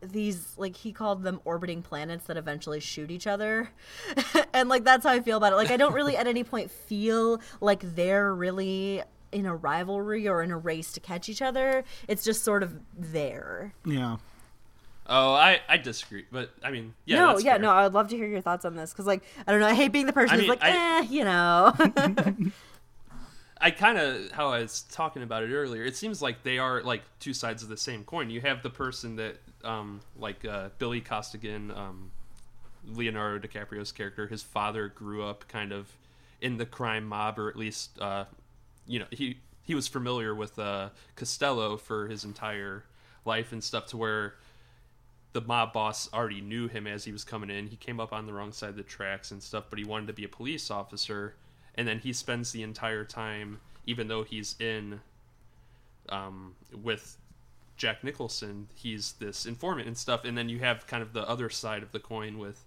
these like he called them orbiting planets that eventually shoot each other and like that's how i feel about it like i don't really at any point feel like they're really in a rivalry or in a race to catch each other it's just sort of there Yeah. Oh, I I disagree, but I mean, yeah, no yeah fair. no i would love to hear your thoughts on this because like i don't know i hate being the person I who's mean, like I- eh you know I kind of how I was talking about it earlier. It seems like they are like two sides of the same coin. You have the person that, um, like uh, Billy Costigan, um, Leonardo DiCaprio's character. His father grew up kind of in the crime mob, or at least, uh, you know, he he was familiar with uh, Costello for his entire life and stuff, to where the mob boss already knew him as he was coming in. He came up on the wrong side of the tracks and stuff, but he wanted to be a police officer. And then he spends the entire time, even though he's in um, with Jack Nicholson, he's this informant and stuff. And then you have kind of the other side of the coin with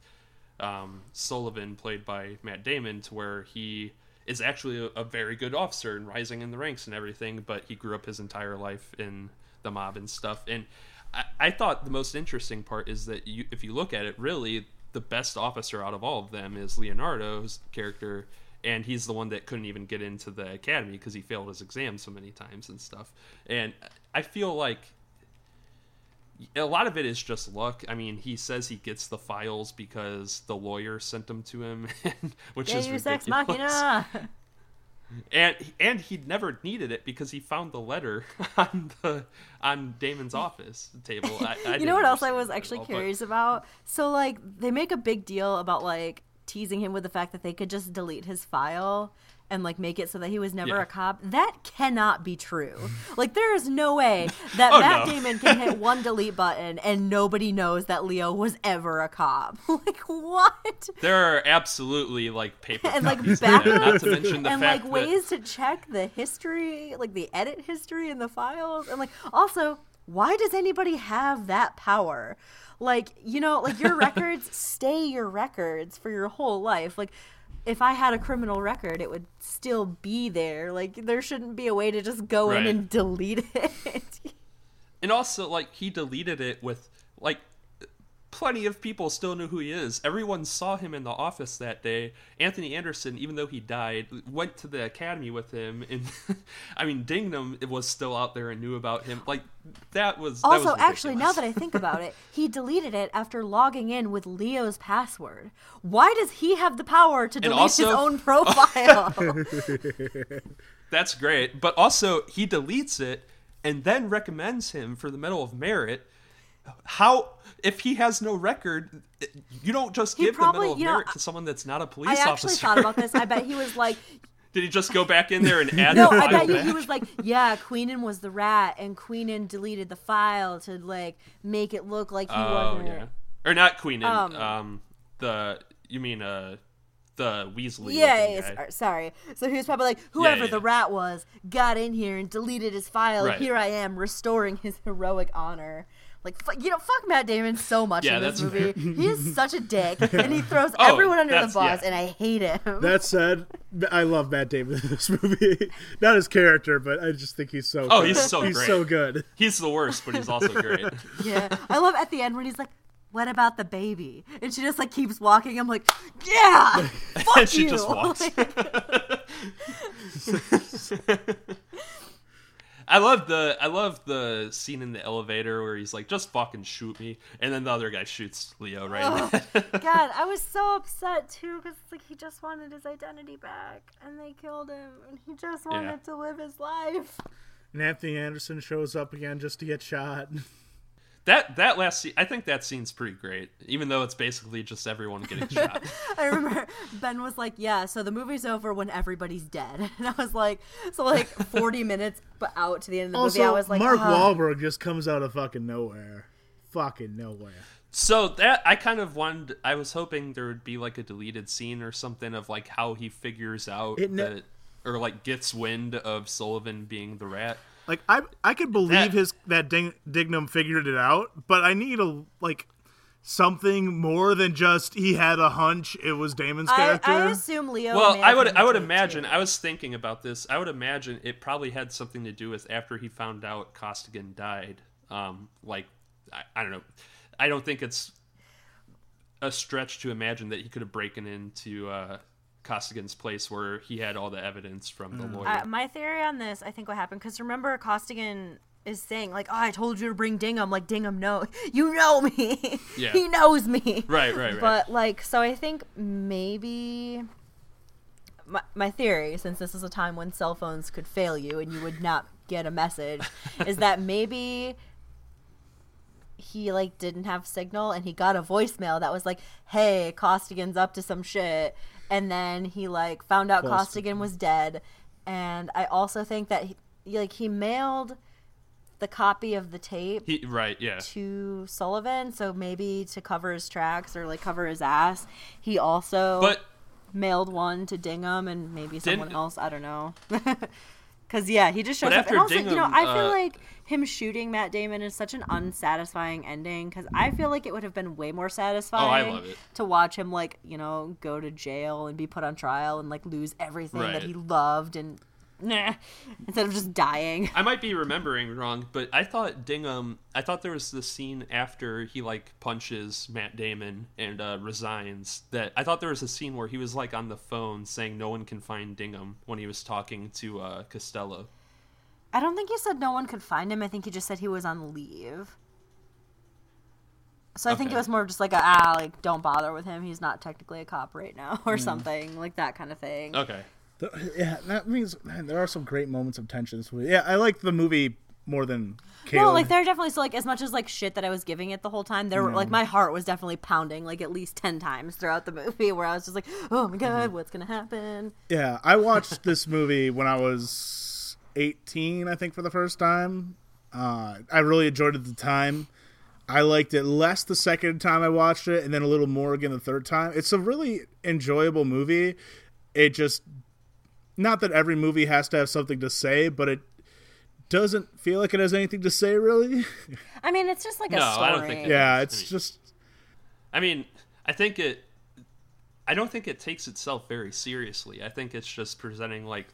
um, Sullivan, played by Matt Damon, to where he is actually a, a very good officer and rising in the ranks and everything, but he grew up his entire life in the mob and stuff. And I, I thought the most interesting part is that you, if you look at it, really the best officer out of all of them is Leonardo's character, and he's the one that couldn't even get into the academy because he failed his exam so many times and stuff. And I feel like a lot of it is just luck. I mean, he says he gets the files because the lawyer sent them to him, which is Deus ridiculous. And and he never needed it because he found the letter on the on Damon's office table. I, I you know what else I was actually all, but- curious about? So like they make a big deal about like teasing him with the fact that they could just delete his file and like make it so that he was never Yeah. a cop. That cannot be true. like there is no way that Oh, Matt no. Damon can hit one delete button and nobody knows that Leo was ever a cop. like what? There are absolutely like paper and like backups not to mention the and fact like that ways to check the history, like the edit history in the files, and like also, why does anybody have that power? Like you know, like your records stay your records for your whole life. Like if I had a criminal record, it would still be there. Like there shouldn't be a way to just go in and delete it. and also like he deleted it with like plenty of people still knew who he is everyone saw him in the office that day anthony anderson even though he died went to the academy with him and i mean Dignam was still out there and knew about him like that was that was Also, actually, now that I think about it, he deleted it after logging in with Leo's password. Why does he have the power to delete his own profile? That's great. But also, he deletes it and then recommends him for the Medal of Merit. How, if he has no record, you don't just He give probably- the Medal of you know, Merit to someone that's not a police officer. I actually officer. thought about this. I bet he was like, Did he just go back in there and add no, the I bet you back? he was like, yeah, Queenan was the rat, and Queenan deleted the file to like make it look like he Oh wasn't. yeah, or not Queenan. Um, Um, the you mean uh the Weasley? Yeah, yeah, sorry. So he was probably like, whoever yeah, the yeah. rat was got in here and deleted his file. Right. Here I am restoring his heroic honor. Like, fu- you know, fuck Matt Damon so much Yeah, in this that's movie. he is such a dick, and he throws Oh, everyone under the bus, yeah. and I hate him. That said, I love Matt Damon in this movie. Not his character, but I just think he's so. Oh, good. he's so he's great. so good. He's the worst, but he's also great. yeah, I love at the end when he's like, "What about the baby?" And she just like keeps walking. I'm like, "Yeah, fuck and she you." just walks. I love the I love the scene in the elevator where he's like, "Just fucking shoot me," and then the other guy shoots Leo right. in the head. God, I was so upset too because like he just wanted his identity back, and they killed him, and he just wanted Yeah. to live his life. And Anthony Anderson shows up again just to get shot. that that last scene, I think that scene's pretty great, even though it's basically just everyone getting shot. I remember Ben was like, "Yeah, so the movie's over when everybody's dead," and I was like, "So like forty minutes, but out to the end of the Also, movie, I was like, Mark "Ah." Wahlberg just comes out of fucking nowhere. Fucking nowhere. So that I kind of wanted. I was hoping there would be like a deleted scene or something of like how he figures out It ne- that, or like gets wind of Sullivan being the rat. Like I, I could believe That- his that Ding, Dignam figured it out, but I need a like something more than just he had a hunch. It was Damon's character. I assume Leo. Well, I would I would imagine. too. I was thinking about this. I would imagine it probably had something to do with after he found out Costigan died. Um, like I, I don't know. I don't think it's a stretch to imagine that he could have broken into uh, Costigan's place where he had all the evidence from the lawyer. Uh, my theory on this, I think what happened, because remember Costigan is saying like, "Oh, I told you to bring Dignam." Like Dignam, no, you know me. Yeah. he knows me. Right, right, right. But like, so I think maybe my my theory, since this is a time when cell phones could fail you and you would not get a message, is that maybe he like didn't have signal and he got a voicemail that was like, "Hey, Costigan's up to some shit," and then he like found out Costigan was dead, and I also think that he, like he mailed the copy of the tape he right, yeah. to Sullivan, so maybe to cover his tracks or like cover his ass. He also But mailed one to Dignam and maybe someone else. I don't know. Cause yeah, he just shows up. And also, you know, I feel uh, like him shooting Matt Damon is such an unsatisfying ending. Because I feel like it would have been way more satisfying Oh, to watch him like you know go to jail and be put on trial and like lose everything that he loved and nah, instead of just dying. I might be remembering wrong, but I thought Dignam. I thought there was this scene after he like punches Matt Damon and uh, resigns. That I thought there was a scene where he was like on the phone saying no one can find Dignam when he was talking to uh, Costello. I don't think he said no one could find him. I think he just said he was on leave. So I think it was more of just like a ah, like don't bother with him. He's not technically a cop right now, or something like that kind of thing. Okay. The- yeah, that means man, there are some great moments of tension. in this movie. Yeah, I like the movie more than Caleb. No, like there are definitely so like as much as like shit that I was giving it the whole time. There were like my heart was definitely pounding like at least ten times throughout the movie, where I was just like, oh my god, what's gonna happen? Yeah, I watched this movie when I was 18, I think, for the first time. Uh, I really enjoyed it at the time. I liked it less the second time I watched it, and then a little more again the third time. It's a really enjoyable movie. It just, not that every movie has to have something to say, but it doesn't feel like it has anything to say, really. I mean, it's just like a story. I don't think it- yeah, I it's mean- just. I mean, I think it. I don't think it takes itself very seriously. I think it's just presenting like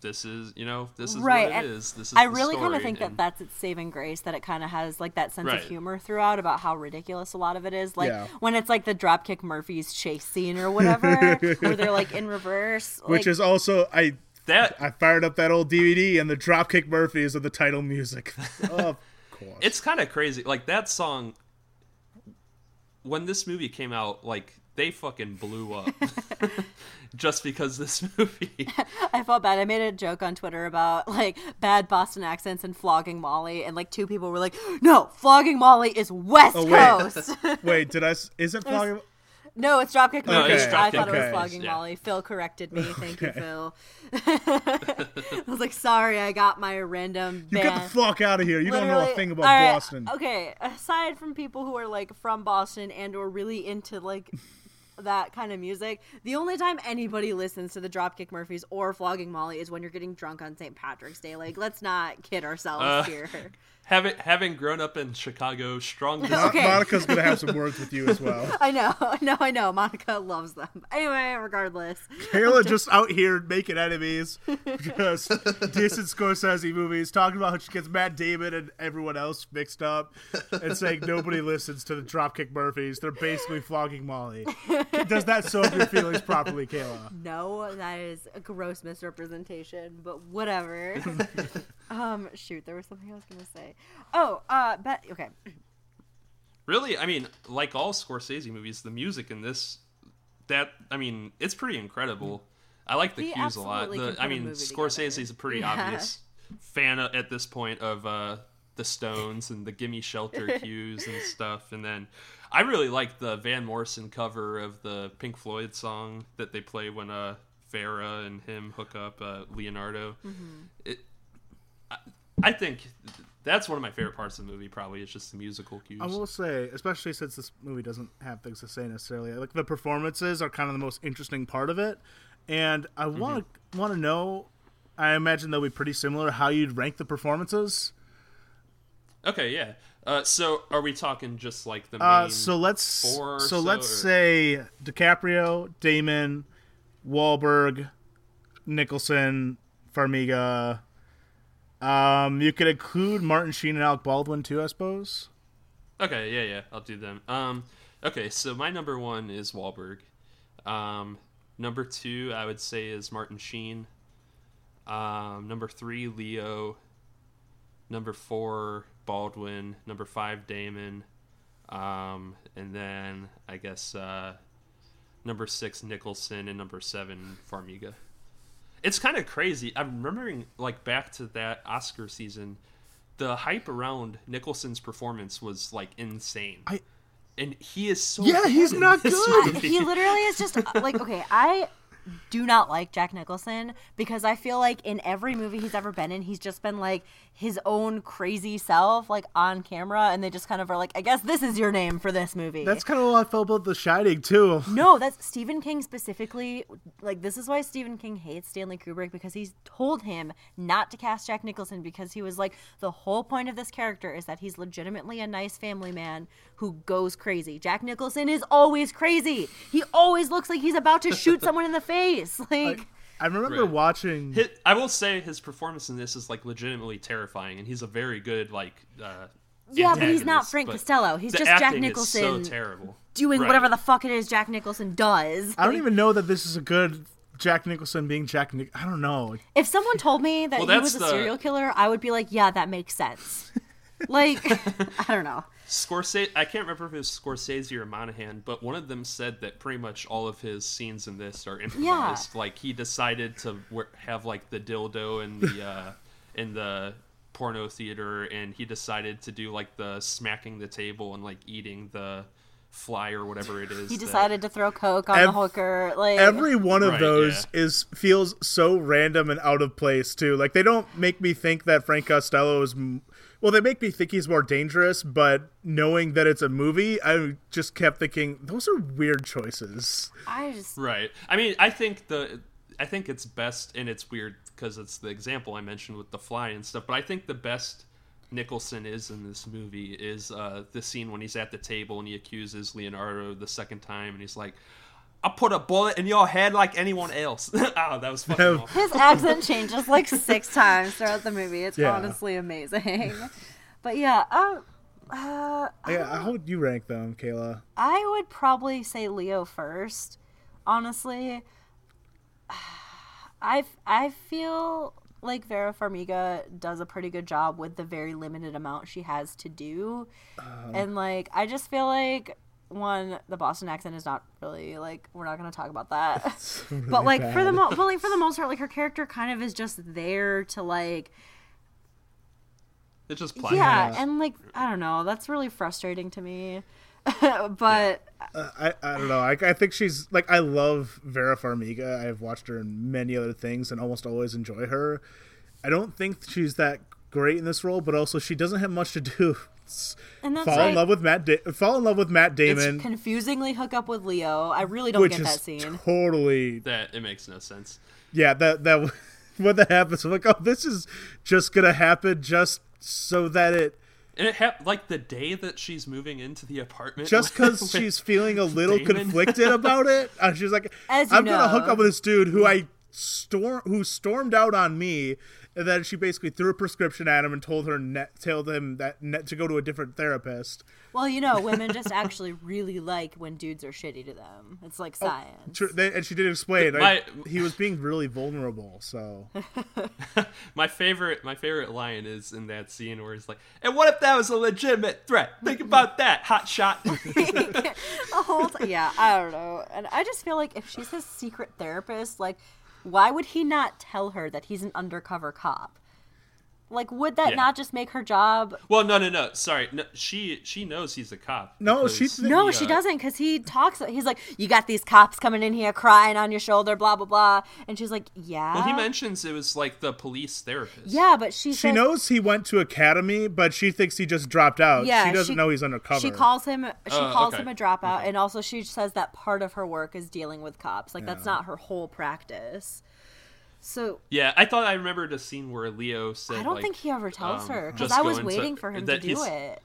this is, you know, this is right what it and is. This is. i the really kind of story, think that that's its saving grace that it kind of has like that sense Right. of humor throughout about how ridiculous a lot of it is like Yeah. when it's like the dropkick murphys chase scene or whatever where they're like in reverse Which like, is also I that I fired up that old DVD and the Dropkick Murphys of the title music. of course. it's kind of crazy. Like that song when this movie came out, like they fucking blew up just because this movie. i felt bad i made a joke on twitter about like bad boston accents and flogging molly and like two people were like no flogging molly is west Oh, wait. coast Wait, did I? Is it flogging? No, it's Dropkick No, Murphys. it's I Dropkick thought it was Murphys, flogging yeah. Molly. Phil corrected me. Thank you, Phil. I was like, sorry, I got my random You get the fuck out of here! You don't know a thing about all right, Boston. Okay, aside from people who are like from Boston and or really into like that kind of music, the only time anybody listens to the Dropkick Murphys or Flogging Molly is when you're getting drunk on St. Patrick's Day. Like, let's not kid ourselves Uh, here. having having grown up in Chicago, strong. okay. Monica's gonna have some words with you as well. I know, no, I know. Monica loves them. Anyway, regardless. Kayla just out here making enemies, just dissing Scorsese movies, talking about how she gets Matt Damon and everyone else mixed up, and saying nobody listens to the Dropkick Murphys. They're basically flogging Molly. Does that sew up your feelings properly, Kayla? No, that is a gross misrepresentation, but whatever. um, shoot, there was something I was gonna say. Oh, uh, bet. Okay, Really, I mean, like all Scorsese movies, the music in this, that I mean, it's pretty incredible. I like the He cues a lot. The, I mean, Scorsese is a pretty Yeah. obvious fan at this point of uh, the Stones and the "Gimme Shelter" cues and stuff. And then I really like the Van Morrison cover of the Pink Floyd song that they play when uh, Farah and him hook up uh, Leonardo. Mm-hmm. It, I, I think that's one of my favorite parts of the movie. Probably is just the musical cues. I will say, especially since this movie doesn't have things to say necessarily, like the performances are kind of the most interesting part of it, and I want to want to know. I imagine they'll be pretty similar. How you'd rank the performances? Okay, yeah. Uh, so are we talking just like the main? Uh, so let's so so, let's or- say DiCaprio, Damon, Wahlberg, Nicholson, Farmiga. Um, you could include Martin Sheen and Alec Baldwin too, I suppose. Okay, yeah, yeah, I'll do them. Um, okay, so my number one is Wahlberg. Um, number two, I would say, is Martin Sheen. Um, number three, Leo. Number four, Baldwin. Number five, Damon. Um, and then I guess uh, number six, Nicholson, and number seven, Farmiga. It's kind of crazy. I'm remembering like back to that Oscar season, the hype around Nicholson's performance was like insane. I- and he is so Yeah, he's not good. movie. he literally is just uh, like okay. I do not like Jack Nicholson because I feel like in every movie he's ever been in, he's just been like his own crazy self, like on camera, and they just kind of are like, I guess this is your name for this movie. That's kind of what I felt about The Shining too. No, that's Stephen King specifically. Like, this is why Stephen King hates Stanley Kubrick because he's told him not to cast Jack Nicholson because he was like, the whole point of this character is that he's legitimately a nice family man who goes crazy. Jack Nicholson is always crazy. He always looks like he's about to shoot someone in the face. Like, I remember Right. watching. Hi- I will say his performance in this is like legitimately terrifying, and he's a very good like. Uh, yeah, but he's not Frank but Costello. He's just Jack acting is Nicholson so terrible. doing Right. whatever the fuck it is Jack Nicholson does. I don't Like, even know that this is a good Jack Nicholson being Jack. Nic- I don't know. If someone told me that Well, he was a the- serial killer, I would be like, yeah, that makes sense. like, I don't know. Scorsese, I can't remember if it was Scorsese or Monahan, but one of them said that pretty much all of his scenes in this are improvised. Like he decided to have like the dildo in the uh, in the porno theater, and he decided to do like the smacking the table and like eating the fly or whatever it is. He that- decided to throw coke on the hooker. Like, Every one of Right, those yeah. is feels so random and out of place too. Like they don't make me think that Frank Costello is. m- Well, they make me think he's more dangerous, but knowing that it's a movie, I just kept thinking those are weird choices. I just Right. I mean, I think the I think it's best, and it's weird because it's the example I mentioned with the fly and stuff. But I think the best Nicholson is in this movie is uh, the scene when he's at the table and he accuses Leonardo the second time, and he's like, "I put a bullet in your head like anyone else." oh, that was fucking awful. his accent changes like six times throughout the movie. It's Yeah. honestly amazing. But yeah, um, uh, Yeah, how would you rank them, Kayla? I would probably say Leo first. Honestly, I I feel like Vera Farmiga does a pretty good job with the very limited amount she has to do, and like I just feel like one the Boston accent is not really like we're not gonna talk about that, but like for the mo- but like for the most part like her character kind of is just there to like It's just plain. yeah, and like I don't know that's really frustrating to me, but. Uh, I, I don't know. I, I think she's like I love Vera Farmiga. I've watched her in many other things and almost always enjoy her. I don't think she's that great in this role, but also she doesn't have much to do. It's And that's fall like- in love with Matt. Da- fall in love with Matt Damon, confusingly hook up with Leo. I really don't which get is that scene. totally That it makes no sense. yeah. That that when that happens, I'm like, oh, this is just gonna happen just so that it And it hap- like the day that she's moving into the apartment. just because she's feeling a little Damon. conflicted about it. Uh, she's like, As I'm gonna hook up with this dude who I storm who stormed out on me and then she basically threw a prescription at him and told her net, told him that net, to go to a different therapist. Well, you know, women just actually really like when dudes are shitty to them. It's like oh, science. Tr- they, and she did explain My- I, he was being really vulnerable. So My favorite, my favorite line is in that scene where he's like, "And what if that was a legitimate threat? Think about that, hot shot." the whole time. Yeah, I don't know. And I just feel like if she's his secret therapist, like, why would he not tell her that he's an undercover cop? Like, would that Yeah. not just make her job? well, no, no, no. Sorry, no, she she knows he's a cop. No, because she- No, he, she uh, doesn't, because he talks. He's like, "You got these cops coming in here crying on your shoulder, blah blah blah," and she's like, "Yeah." Well, he mentions it was like the police therapist. yeah, but she she says, knows he went to academy, but she thinks he just dropped out. Yeah, she doesn't she- know he's undercover. She calls him. She Oh, calls okay. him a dropout, and also she says that part of her work is dealing with cops. Like that's not her whole practice. So Yeah, I thought I remembered a scene where Leo said. I don't like, think he ever tells um, her because I was going waiting for him to do it.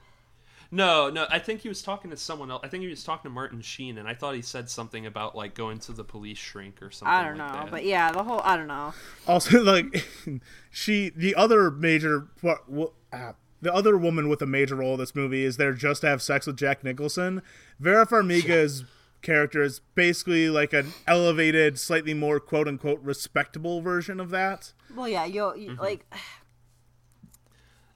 No, no, I think he was talking to someone else. I think he was talking to Martin Sheen, and I thought he said something about like going to the police shrink or something. I don't like know, that. but yeah, the whole I don't know. Also, like she, the other major, what, what, ah, the other woman with a major role in this movie is there just to have sex with Jack Nicholson. Vera Farmiga character is basically like an elevated, slightly more quote unquote respectable version of that. Well, yeah, you, you Mm-hmm. like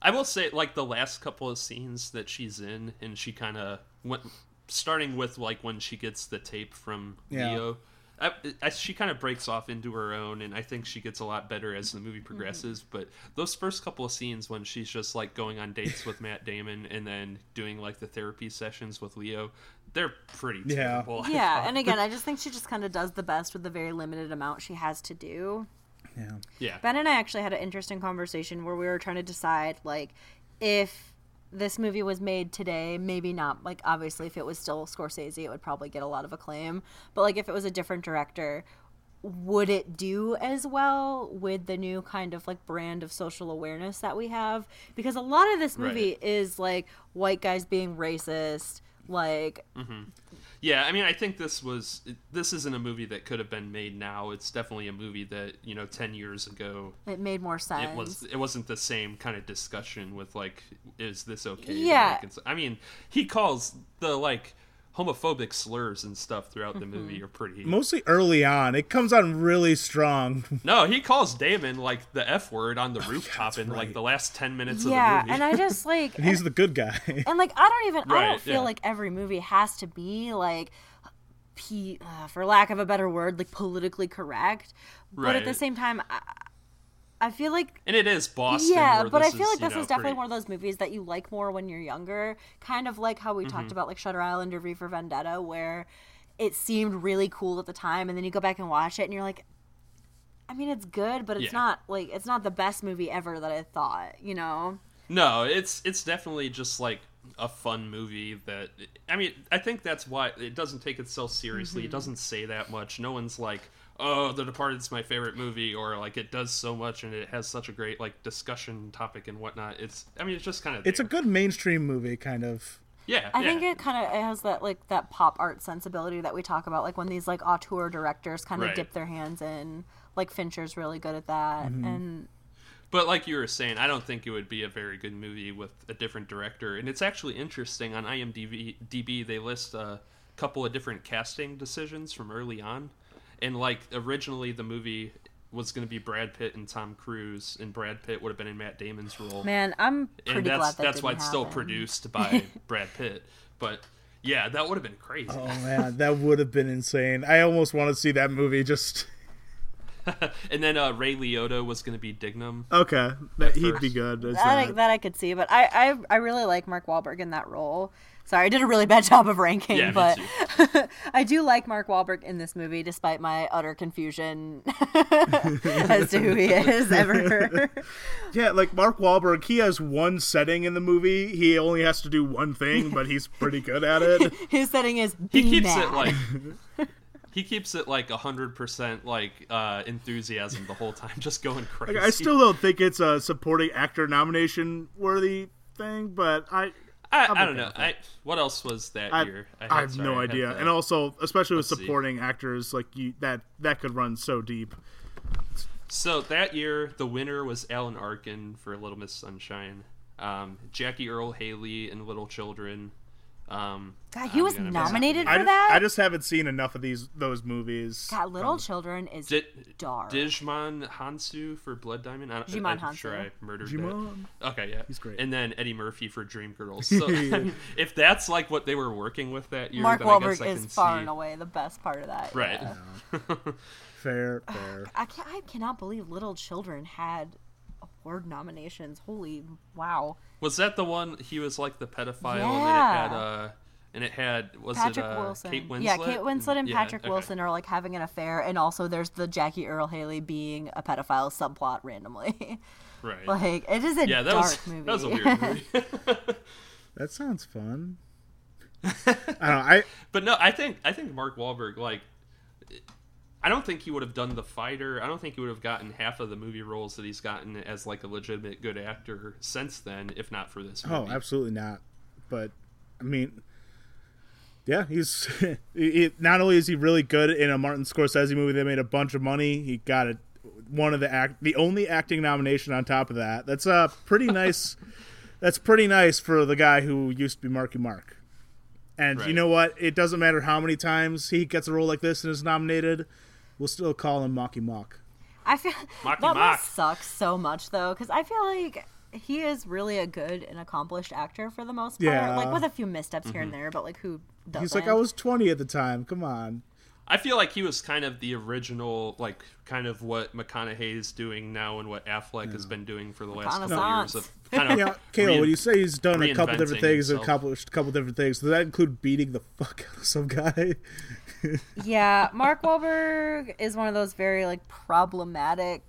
I will say, like the last couple of scenes that she's in, and she kind of went, starting with like when she gets the tape from Yeah. Leo. I, I, she kind of breaks off into her own, and I think she gets a lot better as the movie Mm-hmm. progresses. But those first couple of scenes when she's just like going on dates with Matt Damon and then doing like the therapy sessions with Leo, they're pretty Yeah. terrible. I yeah, and again, I just think she just kind of does the best with the very limited amount she has to do. Yeah. yeah, Ben and I actually had an interesting conversation where we were trying to decide like if this movie was made today, maybe not like obviously if it was still Scorsese, it would probably get a lot of acclaim. But like if it was a different director, would it do as well with the new kind of like brand of social awareness that we have? Because a lot of this movie Right. is like white guys being racist, like mm-hmm. Yeah, I mean, I think this was this isn't a movie that could have been made now. It's definitely a movie that you know, ten years ago, it made more sense. it was it wasn't the same kind of discussion with like, is this okay? Yeah. I mean, he calls the like homophobic slurs and stuff throughout the movie Mm-hmm. are pretty. Mostly early on, it comes on really strong. no, he calls Damon like the f word on the rooftop in like the last ten minutes yeah, of the movie. and I just like He's the good guy. and like I don't even I don't feel yeah. like every movie has to be like p uh, for lack of a better word like politically correct but at the same time I, I feel like and it is Boston. yeah but I feel like you this know, is definitely pretty- one of those movies that you like more when you're younger kind of like how we Mm-hmm. talked about like Shutter Island or V for Vendetta where it seemed really cool at the time and then you go back and watch it and you're like I mean it's good but it's Yeah. not like it's not the best movie ever that I thought you know No, it's it's definitely just like a fun movie that I mean, I think that's why it doesn't take itself seriously. It Mm-hmm. doesn't say that much. No one's like, "Oh, The Departed's my favorite movie," or like it does so much and it has such a great like discussion topic and whatnot. It's I mean, it's just kind of It's a good mainstream movie, kind of. yeah. I yeah. think it kind of it has that like that pop art sensibility that we talk about, like when these like auteur directors kind of Right. dip their hands in. Like Fincher's really good at that, Mm-hmm. and But like you were saying, I don't think it would be a very good movie with a different director. And it's actually interesting on IMDb. DB, they list a couple of different casting decisions from early on, and like originally the movie was going to be Brad Pitt and Tom Cruise, and Brad Pitt would have been in Matt Damon's role. man, I'm pretty and that's glad that that's why didn't it's still produced by Brad Pitt. But yeah, that would have been crazy. Oh man, that would have been insane. I almost want to see that movie. Just and then uh, Ray Liotta was going to be Dignam. okay, that, he'd be good. as That I, that. that I could see, but I, I I really like Mark Wahlberg in that role. Sorry, I did a really bad job of ranking, Yeah, but. I do like Mark Wahlberg in this movie, despite my utter confusion as to who he is ever. Yeah, like Mark Wahlberg, he has one setting in the movie. He only has to do one thing, but he's pretty good at it. His setting is he keeps mad. it like he keeps it like hundred percent like uh enthusiasm the whole time, just going crazy. Like, I still don't think it's a supporting actor nomination worthy thing, but I I, I'm don't know. I what else was that I, year? I had- have sorry, no I idea. the- And also, especially with Let's see. supporting actors, like you that that could run so deep. So that year, the winner was Alan Arkin for Little Miss Sunshine. Um, Jackie Earle Haley in Little Children. Um, God, he I'm was gonna mess up nominated the I, for name. that. I just haven't seen enough of these those movies. God, Little Children is Di- dark. Djimon Hounsou for Blood Diamond. I, Djimon I'm sure I murdered Djimon. that. Okay, yeah, He's great. And then Eddie Murphy for Dreamgirls. So I mean, if that's like what they were working with that year, Mark then Wahlberg I is can far see. and away the best part of that. Right. yeah. Fair, fair. I can't. I cannot believe Little Children had award nominations. Holy wow! Was that the one he was like the pedophile and it had uh and it had was Patrick it uh, Wilson. Kate Winslet? Yeah, Kate Winslet and Yeah, Patrick okay. Wilson are like having an affair, and also there's the Jackie Earle Haley being a pedophile subplot randomly. Right. like it is a yeah, that dark was movie. that was a weird movie. That sounds fun. I don't know. I but no, I think I think Mark Wahlberg like I don't think he would have done the fighter. I don't think he would have gotten half of the movie roles that he's gotten as like a legitimate good actor since then, if not for this oh, absolutely not. But I mean, yeah, he's he, he- not only is he really good in a Martin Scorsese movie that made a bunch of money. He got it one of the act the only acting nomination on top of that. That's uh pretty nice. that's pretty nice for the guy who used to be Marky Mark. And you know what? It doesn't matter how many times he gets a role like this and is nominated. We'll still call him Mocky Mock. I feel Mocky that mock. sucks so much though, because I feel like he is really a good and accomplished actor for the most part. Yeah. Like with a few missteps here Mm-hmm. and there, but like who doesn't? He's like, I was 20 at the time. Come on. I feel like he was kind of the original, like kind of what McConaughey is doing now and what Affleck has been doing for the last couple Reconnaissance. years of kind of. Yeah, Kayla, rein- when you say he's done a couple different things and himself. accomplished a couple different things, does that include beating the fuck out of some guy? Yeah, Mark Wahlberg is one of those very like problematic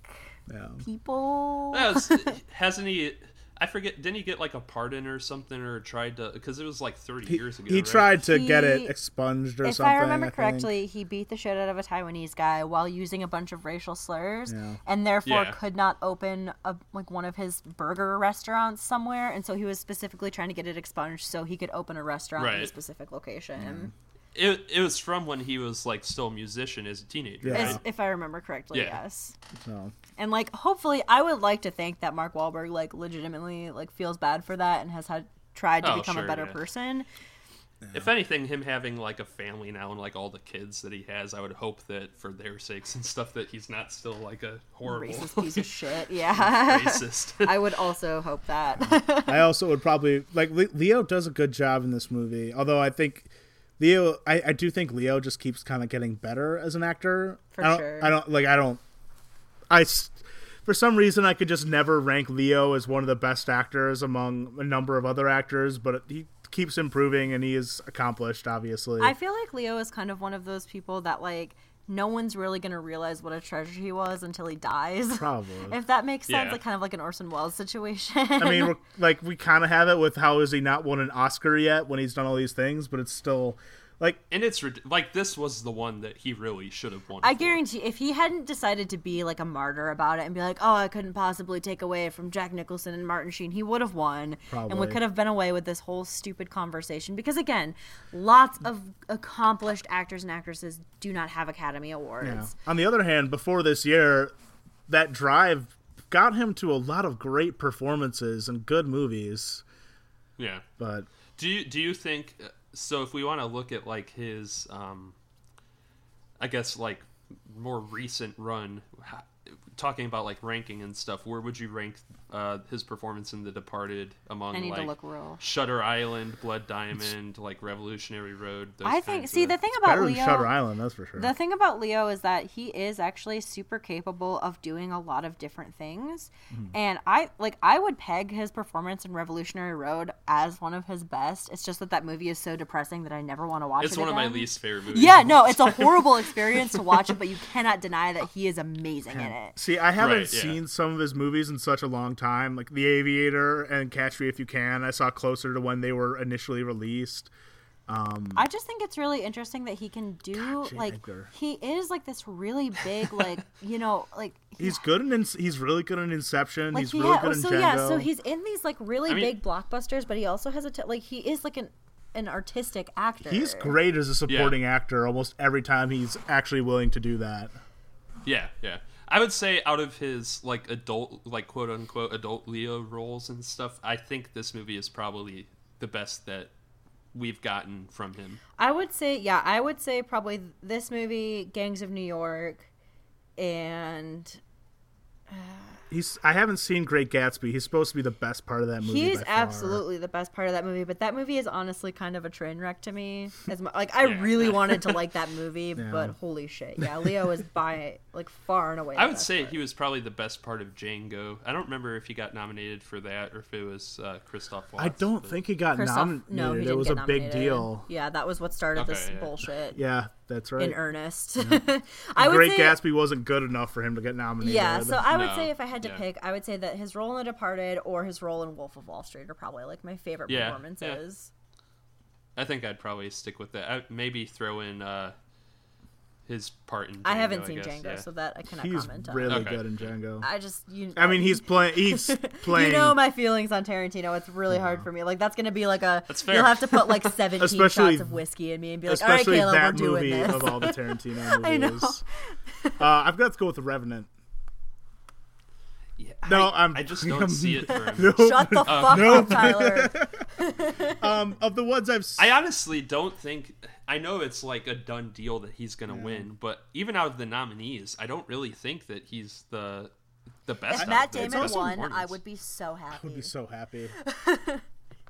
Yeah. people. That was- hasn't he? I forget. Didn't he get like a pardon or something, or tried to? Because it was like thirty He, years ago. he right? tried to get it expunged or if something. If I remember think. correctly, he beat the shit out of a Taiwanese guy while using a bunch of racial slurs, Yeah. and therefore Yeah. could not open a, like one of his burger restaurants somewhere. And so he was specifically trying to get it expunged so he could open a restaurant in a specific location. It, it was from when he was like still a musician as a teenager. Yeah. right? If I remember correctly, Yeah. yes. So, And like, hopefully, I would like to think that Mark Wahlberg like legitimately like feels bad for that and has had tried to Oh, become sure, a better yeah. person. If anything, him having like a family now and like all the kids that he has, I would hope that for their sakes and stuff that he's not still like a horrible Racist piece of shit. Yeah. racist. I would also hope that. I also would probably like Leo does a good job in this movie. Although I think Leo, I, I do think Leo just keeps kind of getting better as an actor. For I don't, sure. I don't like. I don't. I for some reason I could just never rank Leo as one of the best actors among a number of other actors, but he keeps improving and he is accomplished. Obviously, I feel like Leo is kind of one of those people that like no one's really gonna realize what a treasure he was until he dies. Probably. if that makes sense, Yeah. like kind of like an Orson Welles situation. I mean, we're, like we kind of have it with how is he not won an Oscar yet when he's done all these things, but it's still like and it's like this was the one that he really should have won. I for. guarantee if he hadn't decided to be like a martyr about it and be like, oh, I couldn't possibly take away from Jack Nicholson and Martin Sheen, he would have won. And we could have been away with this whole stupid conversation. Because again, lots of accomplished actors and actresses do not have Academy Awards. Yeah. On the other hand, before this year, that drive got him to a lot of great performances and good movies. Yeah. But Do you do you think so? If we want to look at like his, um, I guess like more recent run, talking about like ranking and stuff, where would you rank uh, his performance in The Departed among I need to like look real. Shutter Island, Blood Diamond, like Revolutionary Road? Those I think. See, the thing about Leo, Shutter Island, that's for sure. the thing about Leo is that he is actually super capable of doing a lot of different things, Mm-hmm. and I like. I would peg his performance in Revolutionary Road as one of his best. It's just that that movie is so depressing that I never want to watch It's it. one of my least favorite movies. Yeah, no, it's a horrible experience to watch it, but you cannot deny that he is amazing in it. See, I haven't Right, yeah. seen some of his movies in such a long time, like The Aviator and Catch Me If You Can. I saw closer to when they were initially released. Um, I just think it's really interesting that he can do Gotcha, like Edgar. he is like this really big like you know like He's good in he's really good in Inception. like he's he really ha- good in so Django. yeah so he's in these like really I mean- big blockbusters but he also has a t- like he is like an an artistic actor He's great as a supporting actor almost every time he's actually willing to do that. Yeah, yeah. I would say out of his like adult, like quote unquote adult Leo roles and stuff, I think this movie is probably the best that we've gotten from him. I would say, yeah, I would say probably this movie, Gangs of New York, and uh, He's. I haven't seen Great Gatsby. He's supposed to be the best part of that movie. he's by absolutely the best part of that movie. But that movie is honestly kind of a train wreck to me. As mu- like, I Yeah. really wanted to like that movie, Yeah. but holy shit, yeah, Leo is by like far and away. I would say part. he was probably the best part of Django. I don't remember if he got nominated for that or if it was uh, Christoph Waltz. I don't but- think he got Christoph, nominated. no, he it didn't was get a big deal. Yeah, that was what started Okay, this yeah. bullshit Yeah, that's right. in earnest. I would Great say, Gatsby wasn't good enough for him to get nominated. Yeah, so I would No, say if I had to yeah. pick, I would say that his role in The Departed or his role in Wolf of Wall Street are probably like my favorite Yeah, yeah. performances. I think I'd probably stick with that. I, maybe throw in uh, his part in. Django, I haven't seen guess, Django, yeah. so that I cannot he's comment on. really Okay. good in Django. I just you. I mean, he's playing. He's playing. You know my feelings on Tarantino. It's really hard for me. Like that's gonna be like a. That's fair. You'll have to put like seventeen Especially- shots of whiskey in me and be like, all right, especially Caleb, we're that doing movie this. of all the Tarantino movies. I know. Uh, I've got to go with The Revenant. Yeah, No, I, I'm- I just don't see it for him. No, Shut the fuck no. up, Tyler. um, of the ones I've I honestly don't think. I know it's like a done deal that he's gonna win, but even out of the nominees, I don't really think that he's the the best. If Matt Damon especially won, I would be so happy. I would be so happy.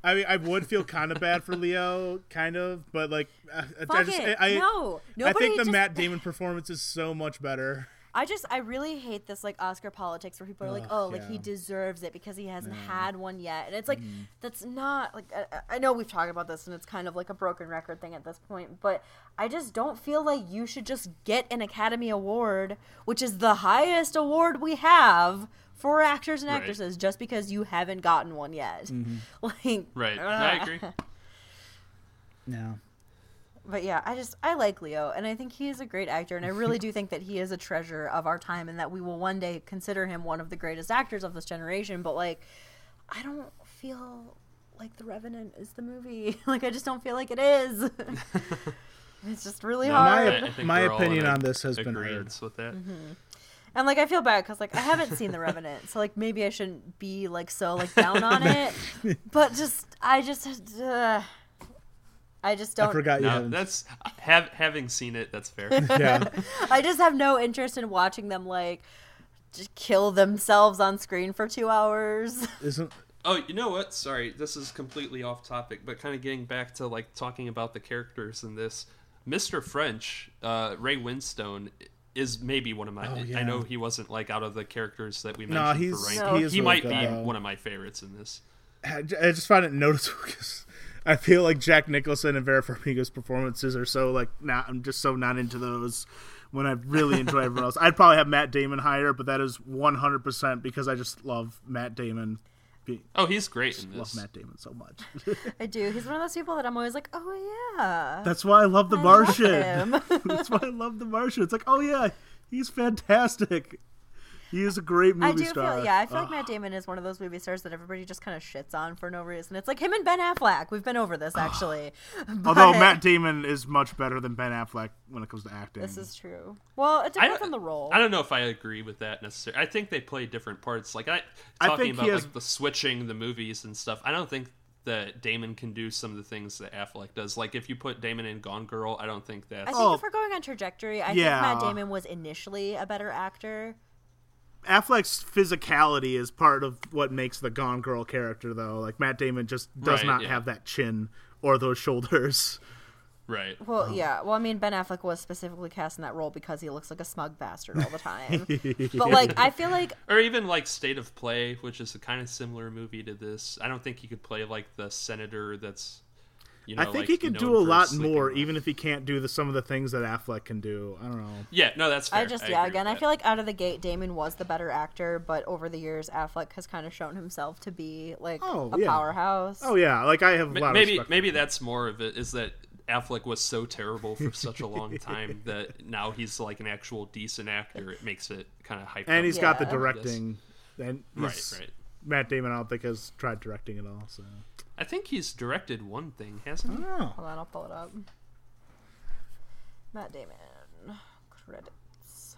I mean, I would feel kind of bad for Leo, kind of, but like, I, I just, it. I, no, I think the just, Matt Damon performance is so much better. I just I really hate this like Oscar politics where people are like, oh, like he deserves it because he hasn't had one yet, and it's like mm-hmm. that's not like I, I know we've talked about this and it's kind of like a broken record thing at this point, but I just don't feel like you should just get an Academy Award, which is the highest award we have for actors and Right. actresses, just because you haven't gotten one yet. Mm-hmm. Like, right. I agree. Yeah. But yeah, I just I like Leo, and I think he is a great actor, and I really do think that he is a treasure of our time, and that we will one day consider him one of the greatest actors of this generation. But like, I don't feel like The Revenant is the movie. like, I just don't feel like it is. it's just really My hard. I- I my we're opinion a- on this has been heard. with that. And like I feel bad because like I haven't seen The Revenant, so like maybe I shouldn't be like so like down on it. But just I just uh, I just don't. I forgot you No, haven't. that's have, having seen it. That's fair. yeah. I just have no interest in watching them like just kill themselves on screen for two hours. Isn't Oh, you know what? Sorry, this is completely off topic, but kind of getting back to like talking about the characters in this. Mr. French, uh, Ray Winstone is maybe one of my. Oh, yeah. I know he wasn't like out of the characters that we No, mentioned he's- for he ranking. is he really might good, be though. one of my favorites in this. I just find it noticeable because I feel like Jack Nicholson and Vera Farmiga's performances are so like not. I'm just so not into those. When I really enjoy everyone else, I'd probably have Matt Damon higher, but that is 100 percent because I just love Matt Damon. Be- Oh, he's great in love. Matt Damon so much. I do. He's one of those people that I'm always like, oh yeah. That's why I love The I Martian. him. That's why I love The Martian. It's like, oh yeah, he's fantastic. He is a great movie I do star. feel yeah. I feel like Matt Damon is one of those movie stars that everybody just kind of shits on for no reason. It's like him and Ben Affleck. We've been over this actually. Although Matt Damon is much better than Ben Affleck when it comes to acting. this is true. Well, it I depends don't- on the role. I don't know if I agree with that necessarily. I think they play different parts. Like I I talking think about has- like the switching the movies and stuff. I don't think that Damon can do some of the things that Affleck does. Like if you put Damon in Gone Girl, I don't think that. I think Oh. if we're going on trajectory, I Yeah. think Matt Damon was initially a better actor. Affleck's physicality is part of what makes the Gone Girl character, though. Like Matt Damon just does Right, not yeah. have that chin or those shoulders. right. Well, yeah. Well, I mean, Ben Affleck was specifically cast in that role because he looks like a smug bastard all the time. but like, I feel like Or even like State of Play, which is a kind of similar movie to this. I don't think he could play like the senator that's. You know, I think like, he could do a lot more, around. even if he can't do the, some of the things that Affleck can do. I don't know. Yeah, no, that's fair. I just I yeah. Again, I feel like out of the gate, Damon was the better actor, but over the years, Affleck has kind of shown himself to be like Oh, a yeah. powerhouse. Oh yeah, like I have a Ma- lot maybe of maybe that's more of it is that Affleck was so terrible for such a long time that now he's like an actual decent actor. It makes it kind of hype. and he's got the directing. And right, right. Matt Damon, I don't think has tried directing at all. So I think he's directed one thing, hasn't he? oh, Hold on, I'll pull it up. Matt Damon credits.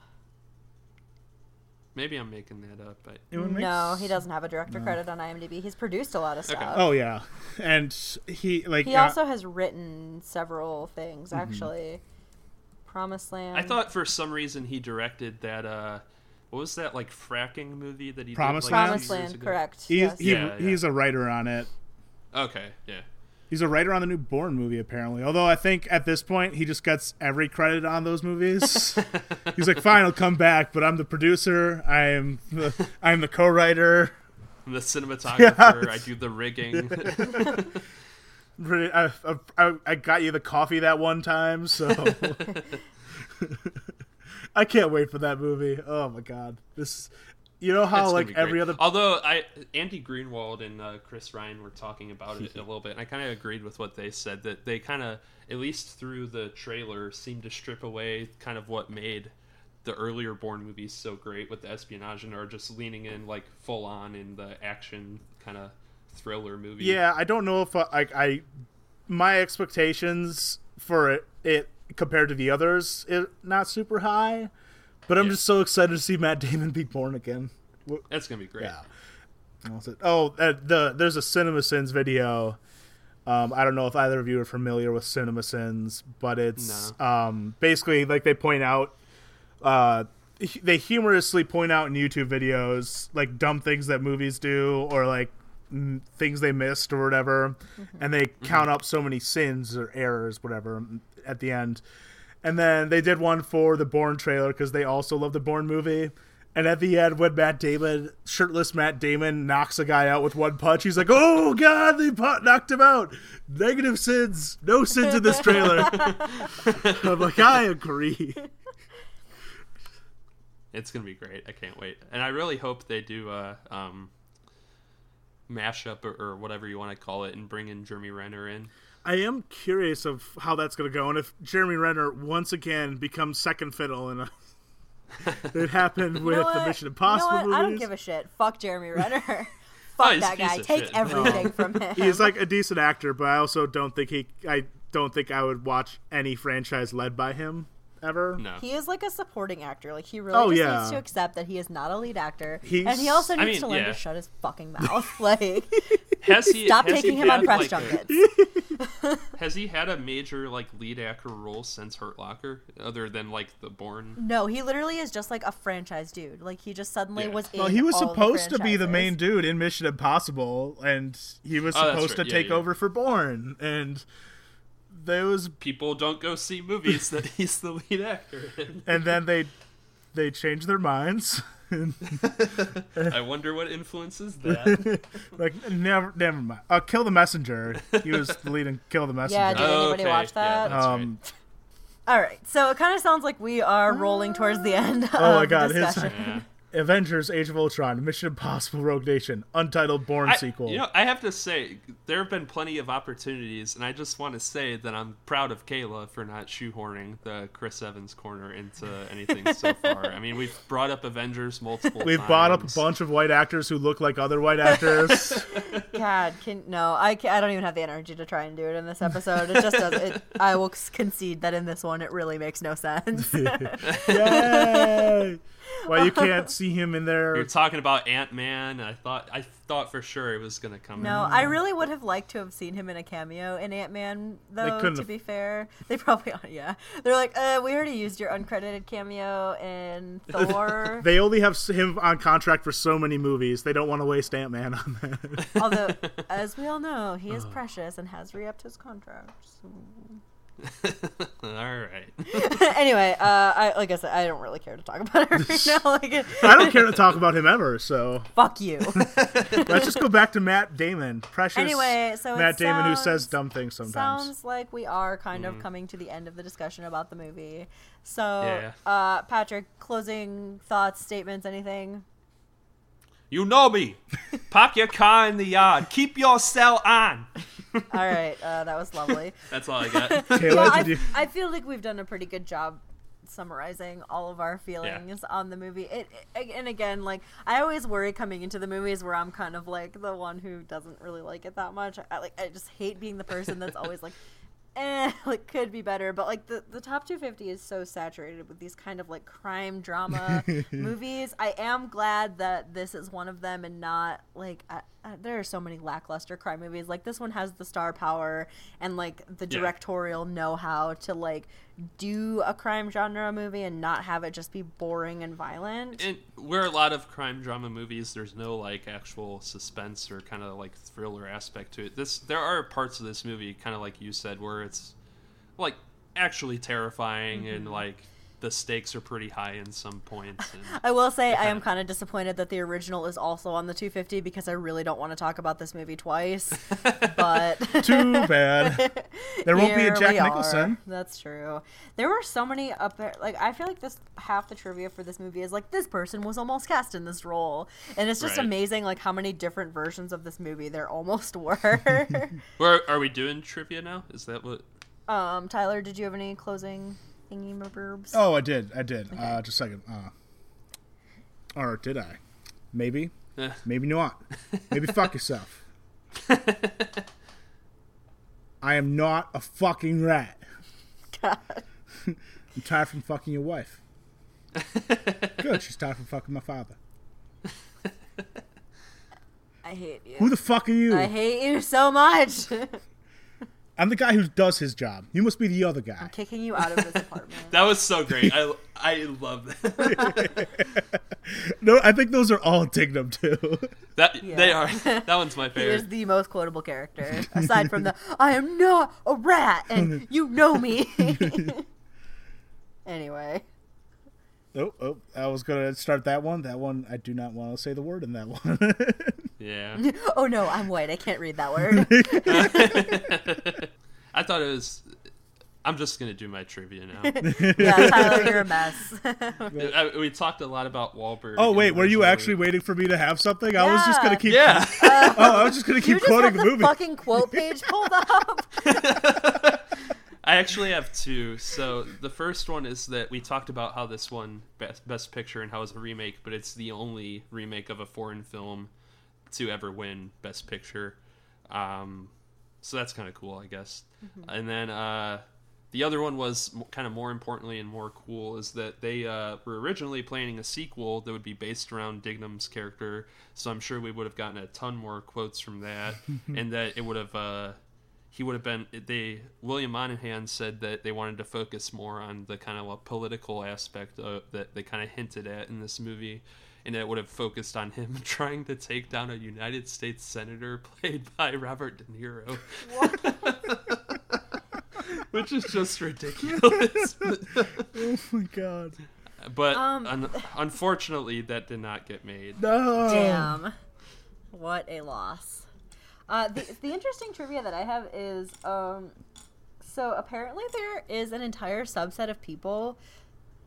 Maybe I'm making that up. But It would make No, s- he doesn't have a director credit on IMDb. He's produced a lot of stuff. Oh yeah, and he like He uh, also has written several things, Mm-hmm. actually. Promised Land. I thought for some reason he directed that. uh What was that like fracking movie that he Promised did, like, Land? Promised Land, correct. he's yes. he, Yeah, yeah. he's a writer on it. Okay, yeah. He's a writer on the new Bourne movie, apparently. Although I think at this point he just gets every credit on those movies. He's like, "Fine, I'll come back, but I'm the producer. I am the, I'm the co-writer. I'm the cinematographer. I do the rigging. I, I, I got you the coffee that one time, so I can't wait for that movie. Oh my god, this. You know how like every other Although I, Andy Greenwald and uh, Chris Ryan were talking about it a little bit, and I kind of agreed with what they said that they kind of, at least through the trailer, seemed to strip away kind of what made the earlier Bourne movies so great with the espionage and are just leaning in like full on in the action kind of thriller movie. Yeah, I don't know if uh, like I my expectations for it, it compared to the others is not super high, but I'm Yeah. just so excited to see Matt Damon be born again. That's gonna be great. Yeah. What was it? Oh, uh, the there's a Cinema Sins video. Um, I don't know if either of you are familiar with Cinema Sins, but it's um, basically like they point out, uh, they humorously point out in YouTube videos like dumb things that movies do or like mm, things they missed or whatever, and they count up so many sins or errors, whatever, at the end. And then they did one for the Bourne trailer because they also love the Bourne movie. And at the end, when Matt Damon, shirtless Matt Damon, knocks a guy out with one punch, he's like, "Oh God, they knocked him out. Negative sins, no sins in this trailer." I'm like, I agree. It's gonna be great. I can't wait, and I really hope they do a um, mashup or, or whatever you want to call it, and bring in Jeremy Renner in. I am curious of how that's going to go, and if Jeremy Renner once again becomes second fiddle in a. it happened with You know the? Mission Impossible You know what? I don't give a shit. Fuck Jeremy Renner. Oh, Fuck he's a that guy. Take shit. everything from him. He's like a decent actor, but I also don't think he. I don't think I would watch any franchise led by him ever. No, He is like a supporting actor. Like he really Oh, just yeah. needs to accept that he is not a lead actor, He's- and he also I needs mean, to learn yeah. to shut his fucking mouth. like, has he stop has taking he him on press like, a- junkets. Has he had a major like lead actor role since Hurt Locker, other than like the Bourne? No, he literally is just like a franchise dude. Like he just suddenly Yeah. was. Well, in he was all supposed to be the main dude in Mission Impossible, and he was Oh, supposed right. to Yeah, take yeah. over for Bourne, and there was, People don't go see movies that he's the lead actor in. and then they they change their minds. I wonder what influences that. like never, never mind. Uh, Kill the Messenger. He was the lead in Kill the Messenger. Yeah, did anybody Okay, watch yeah, that? that's um, All right, so it kind of sounds like we are rolling towards the end. Oh of my God, the his- Yeah. Avengers: Age of Ultron, Mission Impossible: Rogue Nation, Untitled Bourne I, sequel. You know, I have to say there have been plenty of opportunities, and I just want to say that I'm proud of Kayla for not shoehorning the Chris Evans corner into anything so far. I mean, we've brought up Avengers multiple We've times. bought up a bunch of white actors who look like other white actors. God, can no, I, can, I don't even have the energy to try and do it in this episode. It just does. It, I will concede that in this one, it really makes no sense. Yay! Why you can't see him in there? You're talking about Ant Man. I thought I thought for sure it was gonna come. No, in. I really would have liked to have seen him in a cameo in Ant Man, though. To have- be fair, they probably are yeah. They're like, uh, we already used your uncredited cameo in Thor. They only have him on contract for so many movies. They don't want to waste Ant Man on that. Although, as we all know, he is precious and has re-upped his contract. so- All right. anyway, uh, I like I said, I don't really care to talk about it right now. Like, I don't care to talk about him ever. So fuck you. let's just go back to Matt Damon, precious Anyway, so it Matt Damon, who says dumb things sometimes. Sounds like we are kind of coming to the end of the discussion about the movie. So, Yeah. uh, Patrick, closing thoughts, statements, anything? You know me. Park your car in the yard. Keep your cell on. All right, uh, that was lovely. That's all I got. Kayla, yeah, I, you- I feel like we've done a pretty good job summarizing all of our feelings on the movie. It, it and again, like I always worry coming into the movies where I'm kind of like the one who doesn't really like it that much. I like I just hate being the person that's always like eh, like could be better, but like the the top 250 is so saturated with these kind of like crime drama movies. I am glad that this is one of them and not like I, I, there are so many lackluster crime movies. Like this one has the star power and like the Yeah. directorial know-how to like do a crime genre movie and not have it just be boring and violent. and where a lot of crime drama movies there's no like actual suspense or kind of like thriller aspect to it this there are parts of this movie kind of like you said where it's like actually terrifying Mm-hmm. and like the stakes are pretty high in some points and I will say I am kinda- kind of disappointed that the original is also on the 250 because I really don't want to talk about this movie twice. but Too bad. There won't be a Jack we are. Nicholson. That's true. There were so many up there. Like I feel like this half the trivia for this movie is like this person was almost cast in this role, and it's just Right. amazing like how many different versions of this movie there almost were. where are we doing trivia now is that what um, Tyler, did you have any closing thingy burbs? Oh, I did. I did. Uh, just a second. Uh, or did I? Maybe. Eh. Maybe not. Maybe fuck yourself. I am not a fucking rat. God. I'm tired from fucking your wife. Good. She's tired from fucking my father. I hate you. Who the fuck are you? I hate you so much. I'm the guy who does his job. You must be the other guy. I'm kicking you out of this apartment. that was so great i i love that No, I think those are all Dignam too. that they are that one's my He is favorite the most quotable character, aside from the "I am not a rat and you know me." anyway, oh, oh, I was gonna start that one. That one, I do not want to say the word in that one. yeah oh no, I'm white. I can't read that word. i thought it was i'm just gonna do my trivia now yeah, Tyler, you're a mess. I, we talked a lot about Wahlberg. oh wait, were you originally- actually waiting for me to have something? I was just gonna keep. Yeah. Oh, I was just gonna you keep just quoting have the the movie. fucking quote page pulled up. I actually have two. So the first one is that we talked about how this one best, best picture and how it's a remake, but it's the only remake of a foreign film to ever win best picture. Um, so that's kind of cool, I guess. And then uh, the other one was kind of more importantly and more cool is that they uh, were originally planning a sequel that would be based around Dignam's character. So I'm sure we would have gotten a ton more quotes from that, and that it would have. Uh, he would have been they William Monahan said that they wanted to focus more on the kind of political aspect of, that they kind of hinted at in this movie and it would have focused on him trying to take down a United States senator played by Robert De Niro which is just ridiculous oh my god. but Um, un- unfortunately that did not get made No. Damn, what a loss. Uh, the the interesting trivia that I have is um, so apparently there is an entire subset of people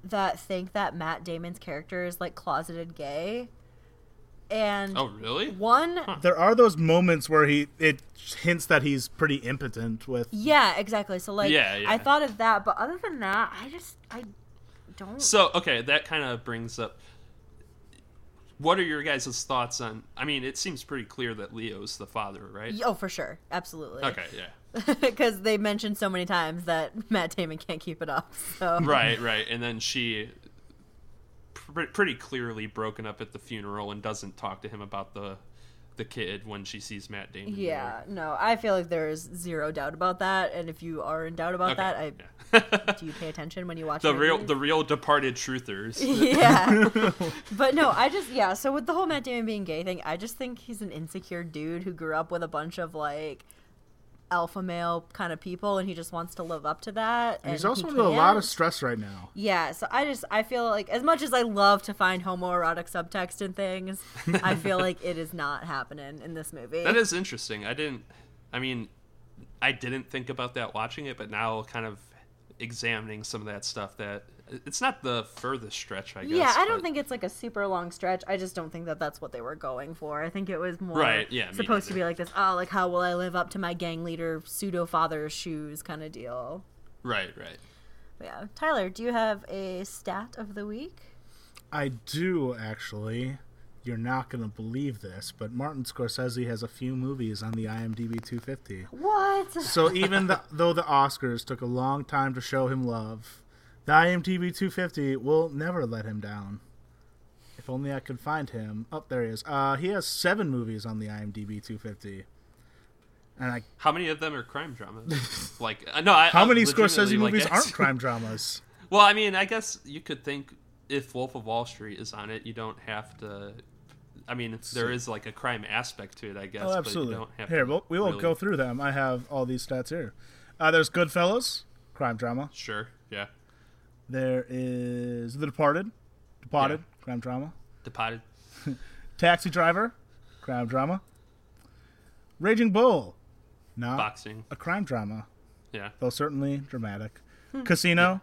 that think that Matt Damon's character is like closeted gay, and oh really one There are those moments where he it hints that he's pretty impotent with. yeah exactly so like Yeah, yeah. I thought of that but other than that I just I don't So okay, that kind of brings up. What are your guys' thoughts on? I mean, it seems pretty clear that Leo's the father, right? oh for sure absolutely Okay, yeah. because they mentioned so many times that Matt Damon can't keep it up so Right, right. And then she pr- pretty clearly broken up at the funeral and doesn't talk to him about the the kid when she sees Matt Damon. there. Yeah, no, I feel like there's zero doubt about that. And if you are in doubt about Okay, that, I yeah. do you pay attention when you watch the real movies? the real departed truthers. yeah. but no, I just yeah. So with the whole Matt Damon being gay thing, I just think he's an insecure dude who grew up with a bunch of like alpha male kind of people, and he just wants to live up to that. And he's also he under a lot of stress right now. Yeah, so I just I feel like as much as I love to find homoerotic subtext in things, I feel like it is not happening in this movie. That is interesting. I didn't. I mean, I didn't think about that watching it, but now kind of examining some of that stuff. That it's not the furthest stretch, I guess. Yeah, I don't but- think it's like a super long stretch. I just don't think that that's what they were going for. I think it was more Right, yeah, supposed to be like this. Oh, like how will I live up to my gang leader pseudo father's shoes kind of deal. Right, right. But yeah, Tyler, do you have a stat of the week? I do actually. You're not going to believe this, but Martin Scorsese has a few movies on the IMDb 250. What? So even the, though the Oscars took a long time to show him love, the IMDb 250 will never let him down. If only I could find him. Oh, there he is. Uh, he has seven movies on the IMDb 250. And I, How many of them are crime dramas? like, uh, no, I, how many Scorsese like, movies aren't crime dramas? Well, I mean, I guess you could think if Wolf of Wall Street is on it, you don't have to. I mean, there is like a crime aspect to it, I guess. Oh, absolutely. But you don't have Here, we'll, we will really- go through them. I have all these stats here. Uh, there's Goodfellas, crime drama. Sure. Yeah. There is The Departed, Departed, Yeah. crime drama. Departed. Taxi Driver, crime drama. Raging Bull, not Boxing. a crime drama, Yeah. though certainly dramatic. Hmm. Casino,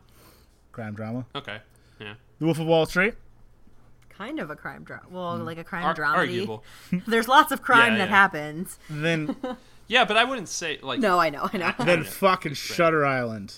crime drama. Okay. Yeah. The Wolf of Wall Street, kind of a crime drama. Well, hmm. like a crime Ar- drama. arguable. There's lots of crime Yeah, that yeah. happens. then Yeah, but I wouldn't say like. No, I know, I know. then Yeah. fucking Shutter Island.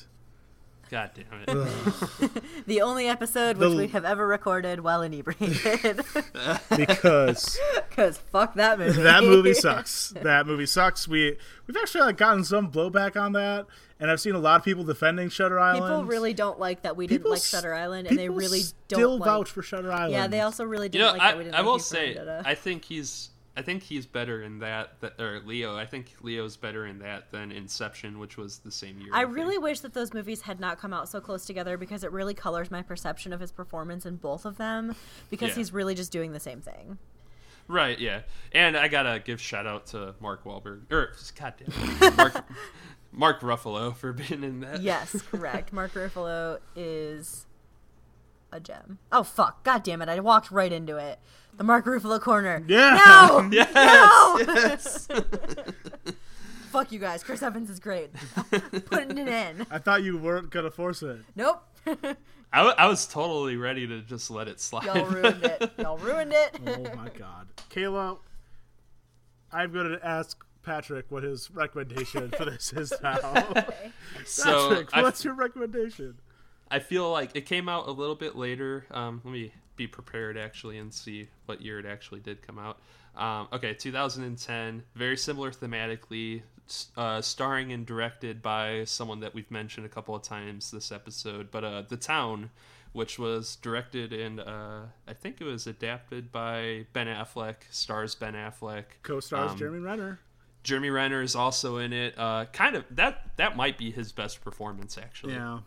God damn it. The only episode which The- we have ever recorded while inebriated. Because Because fuck that movie. that movie sucks. That movie sucks. We we've actually like gotten some blowback on that, and I've seen a lot of people defending Shutter Island. People really don't like that we didn't People like Shutter Island, and they really don't still like. vouch for Shutter Island. yeah, they also really You didn't know, like that we I, didn't I like will say, Vendetta. I think he's, I think he's better in that, that, or Leo. I think Leo's better in that than Inception, which was the same year. I think. really wish that those movies had not come out so close together because it really colors my perception of his performance in both of them because Yeah. he's really just doing the same thing. Right, yeah. And I gotta give shout out to Mark Wahlberg, er, or goddamn, Mark, Mark Ruffalo for being in that. Yes, correct. Mark Ruffalo is a gem. Oh fuck! God damn it! I walked right into it. The Mark Ruffalo corner. Yeah. No. Yes, No! yes. Fuck you guys. Chris Evans is great. Putting it in. I thought you weren't gonna force it. Nope. I, w- I was totally ready to just let it slide. Y'all ruined it. Y'all ruined it. Oh my god, Kayla, I'm gonna ask Patrick what his recommendation for this is now. so Patrick, I, what's your recommendation? I feel like it came out a little bit later. Um, let me be prepared actually and see what year it actually did come out. Um, okay, 2010. Very similar thematically, uh, starring and directed by someone that we've mentioned a couple of times this episode. But uh, The Town, which was directed and uh, I think it was adapted by Ben Affleck, stars Ben Affleck. Co-stars Um, Jeremy Renner. Jeremy Renner is also in it. Uh, kind of that that might be his best performance actually. Yeah,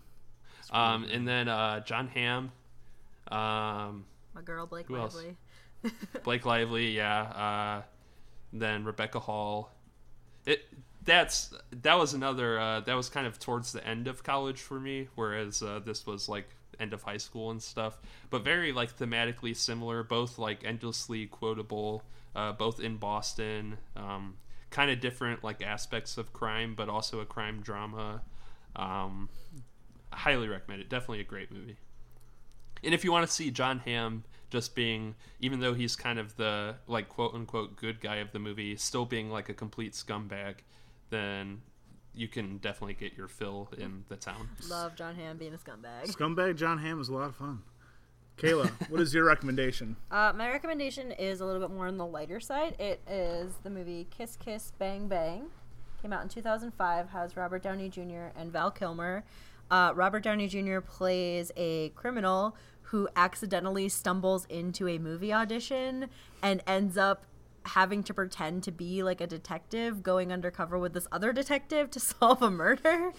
Um, and then uh, Jon Hamm, um, My girl Blake? Lively. Blake Lively, yeah. Uh, then Rebecca Hall. It that's that was another uh, that was kind of towards the end of college for me, whereas uh, this was like end of high school and stuff. But very like thematically similar, both like endlessly quotable, uh, both in Boston. Um, kind of different like aspects of crime, but also a crime drama. Um, highly recommend it. Definitely a great movie. And if you want to see Jon Hamm just being, even though he's kind of the like quote unquote good guy of the movie, still being like a complete scumbag, then you can definitely get your fill in the town. Love Jon Hamm being a scumbag. Scumbag Jon Hamm was a lot of fun. Kayla, what is your recommendation? Uh, my recommendation is a little bit more on the lighter side. It is the movie Kiss Kiss Bang Bang. Came out in 2005. Has Robert Downey Jr. and Val Kilmer. Uh, Robert Downey Jr. plays a criminal who accidentally stumbles into a movie audition and ends up having to pretend to be like a detective going undercover with this other detective to solve a murder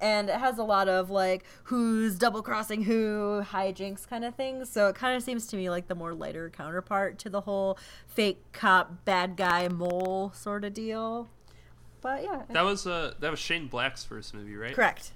and it has a lot of like who's double crossing who hijinks kind of things so it kind of seems to me like the more lighter counterpart to the whole fake cop bad guy mole sort of deal but yeah That was uh that was Shane Black's first movie, right? correct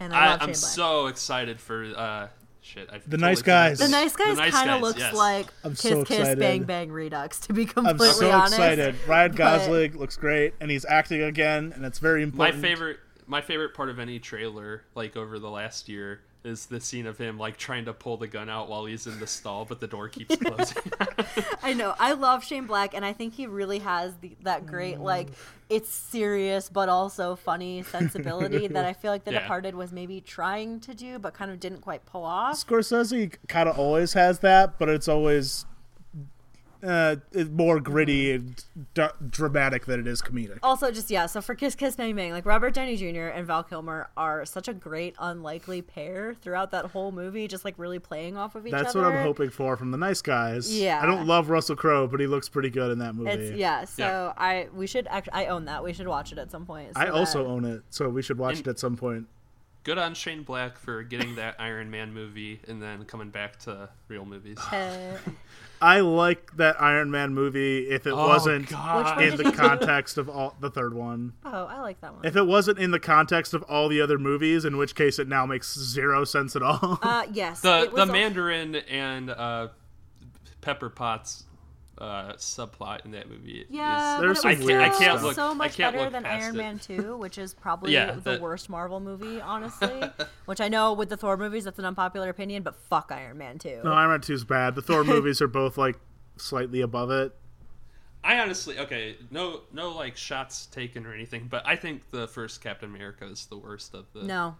and i, I, love I'm Shane Black. so excited for uh shit. I The Nice Guys. the nice guys Nice kind of looks yes. like I'm kiss so kiss excited. bang bang redux to be completely honest, I'm so honest excited. Ryan but- Gosling looks great, and he's acting again, and it's very important. My important. favorite my favorite part of any trailer, like over the last year, is the scene of him like trying to pull the gun out while he's in the stall, but the door keeps closing. I know. I love Shane Black, and I think he really has the, that great, mm. like, it's serious but also funny sensibility that I feel like The Yeah. Departed was maybe trying to do, but kind of didn't quite pull off. Scorsese kind of always has that, but it's always uh, more gritty and d- dramatic than it is comedic. Also, just yeah. So for Kiss Kiss Bang Bang, like Robert Downey Jr. and Val Kilmer are such a great unlikely pair throughout that whole movie, just like really playing off of each That's other. That's what I'm hoping for from the nice guys. Yeah. I don't love Russell Crowe, but he looks pretty good in that movie. It's yeah. So I we should actually I own that. We should watch it at some point. so I also own it, so we should watch And- it at some point. Good on Shane Black for getting that Iron Man movie and then coming back to real movies. Uh, I like that Iron Man movie if it Oh, wasn't God. In the did you do? context of all the third one. oh, I like that one. If it wasn't in the context of all the other movies, in which case it now makes zero sense at all. uh, yes. The the a- Mandarin and uh, Pepper Potts uh, subplot in that movie. Yeah, is, There's but it some was weird still stuff. I can't look- so I much can't better look than Iron it. Man 2, which is probably Yeah, the that- worst Marvel movie, honestly. which I know with the Thor movies, that's an unpopular opinion, but fuck Iron Man 2. no, Iron Man 2 is bad. The Thor movies are both like slightly above it. I honestly okay, no no like shots taken or anything, but I think the first Captain America is the worst of the. no.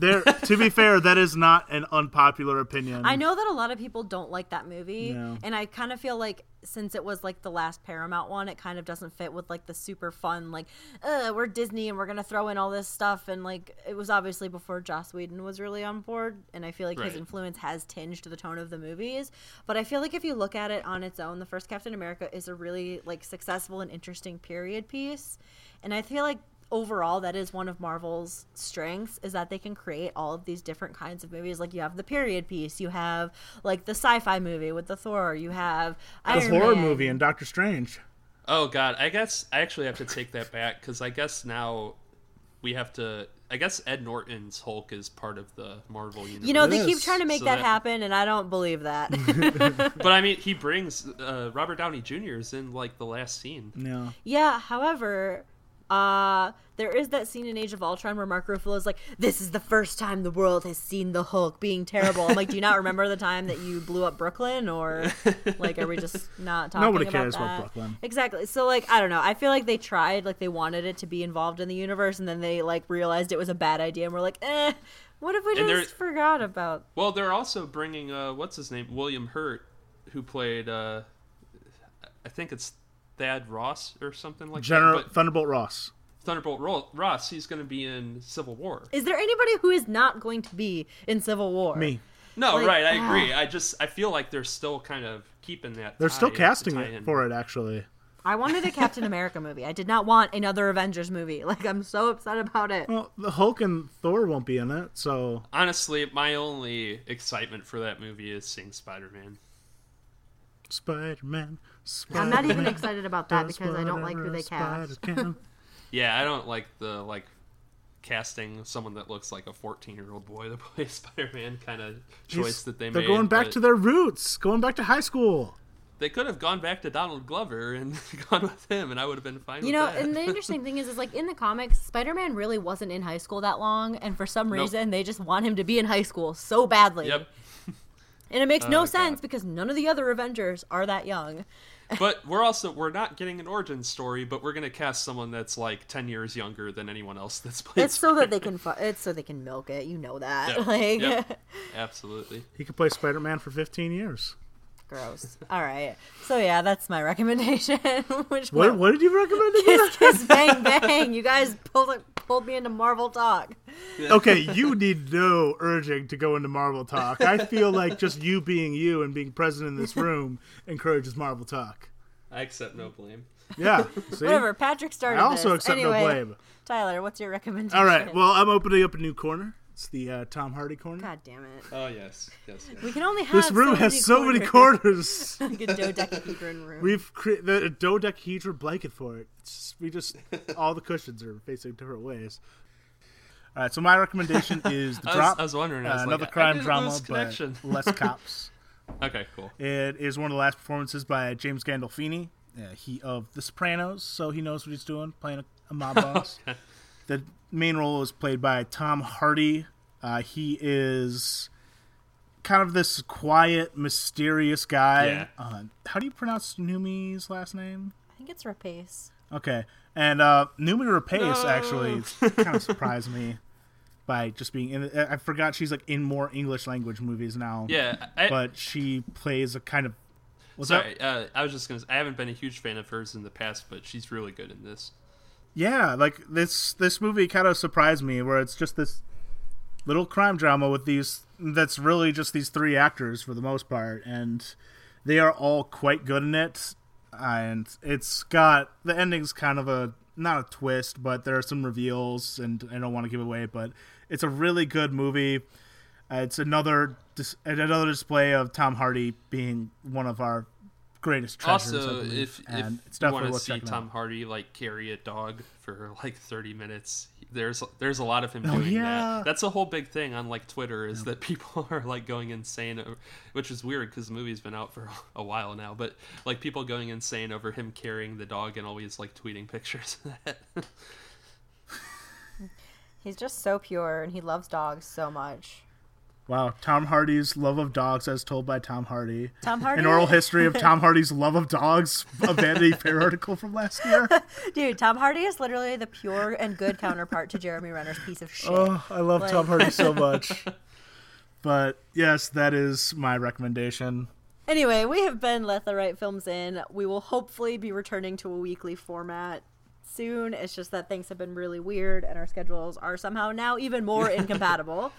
There, to be fair, that is not an unpopular opinion. I know that a lot of people don't like that movie, No. and I kind of feel like since it was like the last Paramount one, it kind of doesn't fit with like the super fun like, uh, we're Disney and we're gonna throw in all this stuff, and like it was obviously before Joss Whedon was really on board, and I feel like his influence has tinged the tone of the movies. But I feel like if you look at it on its own, the first Captain America is a really like successful and interesting period piece, and I feel like overall that is one of marvel's strengths is that they can create all of these different kinds of movies like you have the period piece you have like the sci-fi movie with the thor you have the Iron horror Man. movie and Doctor Strange. Oh God, I guess I actually have to take that back because I guess now we have to. I guess Ed Norton's Hulk is part of the Marvel universe. you know they keep trying to make So that, that- happen and i don't believe that but I mean, he brings uh, Robert Downey Jr. is in like the last scene. Yeah. yeah however uh there is that scene in Age of Ultron where Mark Ruffalo is like, "This is the first time the world has seen the Hulk being terrible." I'm like, "Do you not remember the time that you blew up Brooklyn, or like, are we just not talking Nobody about cares about? Brooklyn. Exactly. So like, I don't know. I feel like they tried, like they wanted it to be involved in the universe, and then they like realized it was a bad idea, and we're like, "Eh, what if we And just forgot about?" Well, they're also bringing uh, what's his name, William Hurt, who played uh, I think it's Thad Ross or something like General that. But Thunderbolt Ross. Thunderbolt Ross, he's going to be in Civil War. Is there anybody who is not going to be in Civil War? Me. No, Like, right, I ah. agree. I just I feel like they're still kind of keeping that. They're still casting tie it in. for it, actually. I wanted a Captain America movie. I did not want another Avengers movie. Like I'm so upset about it. Well, the Hulk and Thor won't be in it, so Honestly, my only excitement for that movie is seeing Spider Man. Spider Man. I'm not even excited about that because I don't like who they cast. Yeah, I don't like the like casting someone that looks like a 14 year old boy to play Spider Man kind of choice that they make. They're made. going back to their roots, going back to high school. They could have gone back to Donald Glover and gone with him, and I would have been fine. You with know, that. and the interesting thing is, is like in the comics, Spider-Man really wasn't in high school that long, and for some Nope. reason, they just want him to be in high school so badly. Yep. And it makes Oh, no God. sense because none of the other Avengers are that young. But we're also we're not getting an origin story, but we're gonna cast someone that's like 10 years younger than anyone else that's played. It's so that they can. Fu- it's so they can milk it. You know that. Yep, Like, yep. Absolutely. He could play Spider Man for 15 years. Gross. All right. So yeah, that's my recommendation. Which What, one? what did you recommend again? Kiss, kiss, bang, bang. You guys pulled it, pulled me into Marvel talk. okay, you need no urging to go into Marvel talk. I feel like just you being you and being present in this room encourages Marvel talk. I accept no blame. Yeah. See? Whatever. Patrick started. I also this. accept no blame. Tyler, what's your recommendation? All right. Well, I'm opening up a new corner. It's the uh, Tom Hardy corner. God damn it. Oh yes, yes. yes. We can only have this room so has many so many corners. corners. like a dodecahedron room. We've created a dodecahedron blanket for it. It's just, we just all the cushions are facing different ways. All right, so my recommendation is the I was- drop. I was wondering, I uh, was like, another I crime didn't drama, lose but connection. less cops. Okay, cool. It is one of the last performances by James Gandolfini, uh, he of The Sopranos, so he knows what he's doing, playing a, a mob boss. The main role is played by Tom Hardy. Uh, he is kind of this quiet, mysterious guy. Yeah. Uh, how do you pronounce Noomi's last name? I think it's Rapace. Okay, and uh, Noomi Rapace No. actually kind of surprised me by just being in. I forgot she's like in more English language movies now. Yeah, I, but she plays a kind of What's Sorry, uh, I was just gonna. Say, I haven't been a huge fan of hers in the past, but she's really good in this. Yeah, like this this movie kind of surprised me where it's just this little crime drama with these that's really just these three actors for the most part and they are all quite good in it and it's got the ending's kind of a not a twist, but there are some reveals and I don't want to give away, but it's a really good movie. Uh, it's another another display of Tom Hardy being one of our greatest treasures. Also, believe, if and if it's you definitely want to see checking out. Tom Hardy like carry a dog for like thirty minutes, there's there's a lot of him Oh, doing yeah. that. That's a whole big thing on like Twitter is that people are like going insane, which is weird because the movie's been out for a while now. But like people going insane over him carrying the dog and always like tweeting pictures of that. He's just so pure and he loves dogs so much. Wow, Tom Hardy's love of dogs as told by Tom Hardy. Tom Hardy. An oral history of Tom Hardy's love of dogs, a Vanity Fair article from last year. Dude, Tom Hardy is literally the pure and good counterpart to Jeremy Renner's piece of shit. Oh, I love Like- Tom Hardy so much. But yes, that is my recommendation. Anyway, we have been Let the Right Films In. We will hopefully be returning to a weekly format soon. It's just that things have been really weird and our schedules are somehow now even more incompatible.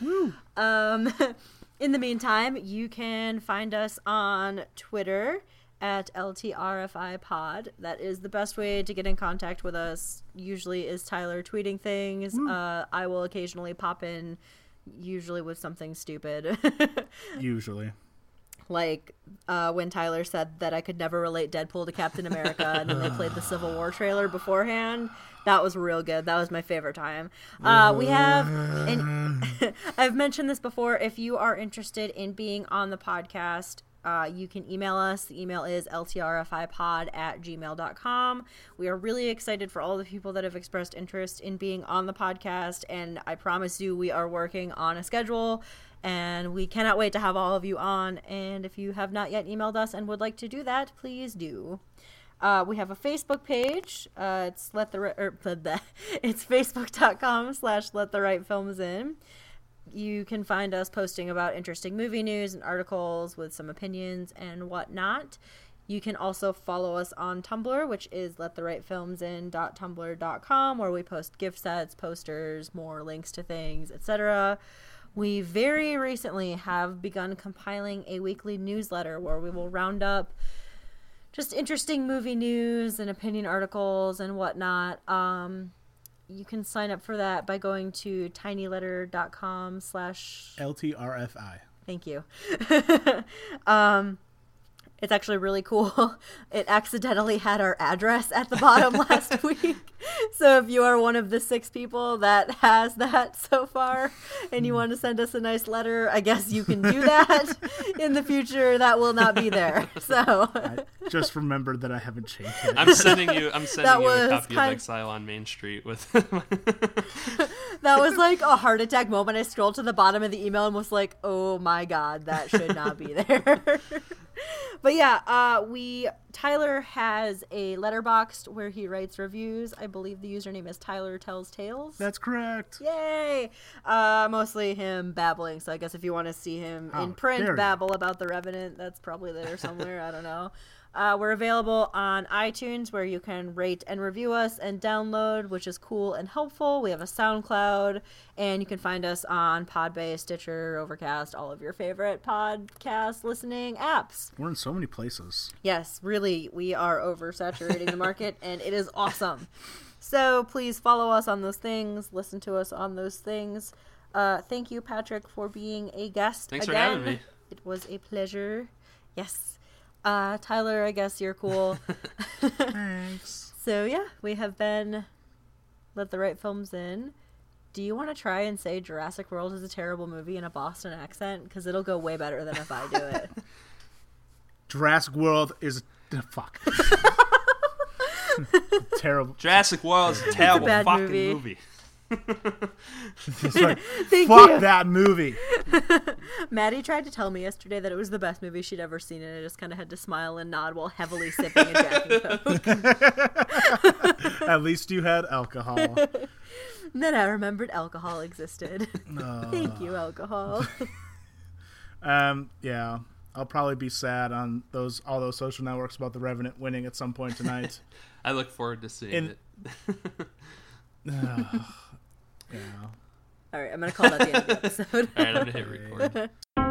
um, in the meantime, you can find us on Twitter at LTRFI Pod. That is the best way to get in contact with us. Usually is Tyler tweeting things. Uh, I will occasionally pop in, usually with something stupid. Usually. Like uh, when Tyler said that I could never relate Deadpool to Captain America, and then they played the Civil War trailer beforehand. That was real good. That was my favorite time. Uh, we have, and I've mentioned this before. If you are interested in being on the podcast, uh, you can email us. The email is ltrfipod at gmail.com. We are really excited for all the people that have expressed interest in being on the podcast, and I promise you, we are working on a schedule and we cannot wait to have all of you on. And if you have not yet emailed us and would like to do that, please do. Uh, we have a Facebook page. Uh, it's let the Ri- er, blah. it's facebook.com slash let the right films in. You can find us posting about interesting movie news and articles with some opinions and whatnot. You can also follow us on Tumblr, which is lettherightfilmsin.tumblr.com, where we post gift sets, posters, more links to things, etc. We very recently have begun compiling a weekly newsletter where we will round up just interesting movie news and opinion articles and whatnot. Um, you can sign up for that by going to tinyletter.com slash LTRFI. Thank you. um, it's actually really cool. It accidentally had our address at the bottom last week. So if you are one of the six people that has that so far and you hmm. want to send us a nice letter, I guess you can do that. In the future, that will not be there. So I just remembered that I haven't changed it. I'm sending you. I'm sending That you a copy kind- of Exile on Main Street with. that was like a heart attack moment. I scrolled to the bottom of the email and was like, "Oh my god, that should not be there." but yeah, uh, we Tyler has a Letterboxd where he writes reviews. I believe the username is Tyler Tells Tales. That's correct. Yay! Uh, mostly him babbling. So I guess if you want to see him Oh, in print babble about the Revenant, that's probably there somewhere. I don't know. Uh, we're available on iTunes where you can rate and review us and download, which is cool and helpful. We have a SoundCloud, and you can find us on Podbay, Stitcher, Overcast, all of your favorite podcast listening apps. We're in so many places. Yes, really, we are oversaturating the market, and it is awesome. So please follow us on those things, listen to us on those things. Uh, thank you, Patrick, for being a guest. Thanks for again. having me. It was a pleasure. Yes. Uh, Tyler, I guess you're cool. Thanks. so yeah, we have been let the right films in. Do you want to try and say Jurassic World is a terrible movie in a Boston accent? Because it'll go way better than if I do it. Jurassic World is fuck. Terrible. Jurassic World is a terrible bad fucking movie. movie. It's like, Thank fuck you. that movie. Maddie tried to tell me yesterday that it was the best movie she'd ever seen, and I just kind of had to smile and nod while heavily sipping a Jack and Coke. At least you had alcohol. And then I remembered alcohol existed. Thank you, alcohol. Um, yeah. I'll probably be sad on those all those social networks about the Revenant winning at some point tonight. I look forward to seeing In- it. yeah. All right, I'm gonna call that the end of the episode. All right, I'm gonna hit record.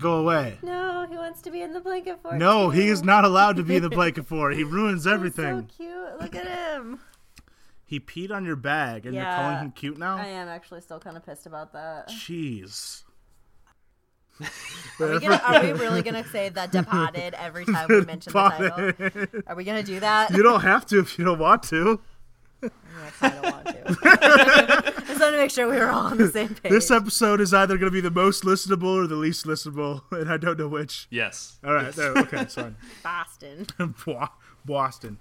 Tell him to go away. no, he wants to be in the blanket fort. No, he is not allowed to be in the blanket fort. He ruins He's everything. So cute. Look at him. He peed on your bag, and you're calling him cute now. I am actually still kind of pissed about that. Jeez. Are we, gonna, are we really gonna say that departed every time we mention the title? Are we gonna do that? You don't have to if you don't want to. I kind of want to. Just want to make sure we were all on the same page. This episode is either going to be the most listenable or the least listenable, and I don't know which. Yes. All right, there. Okay, sorry. Boston. Boston.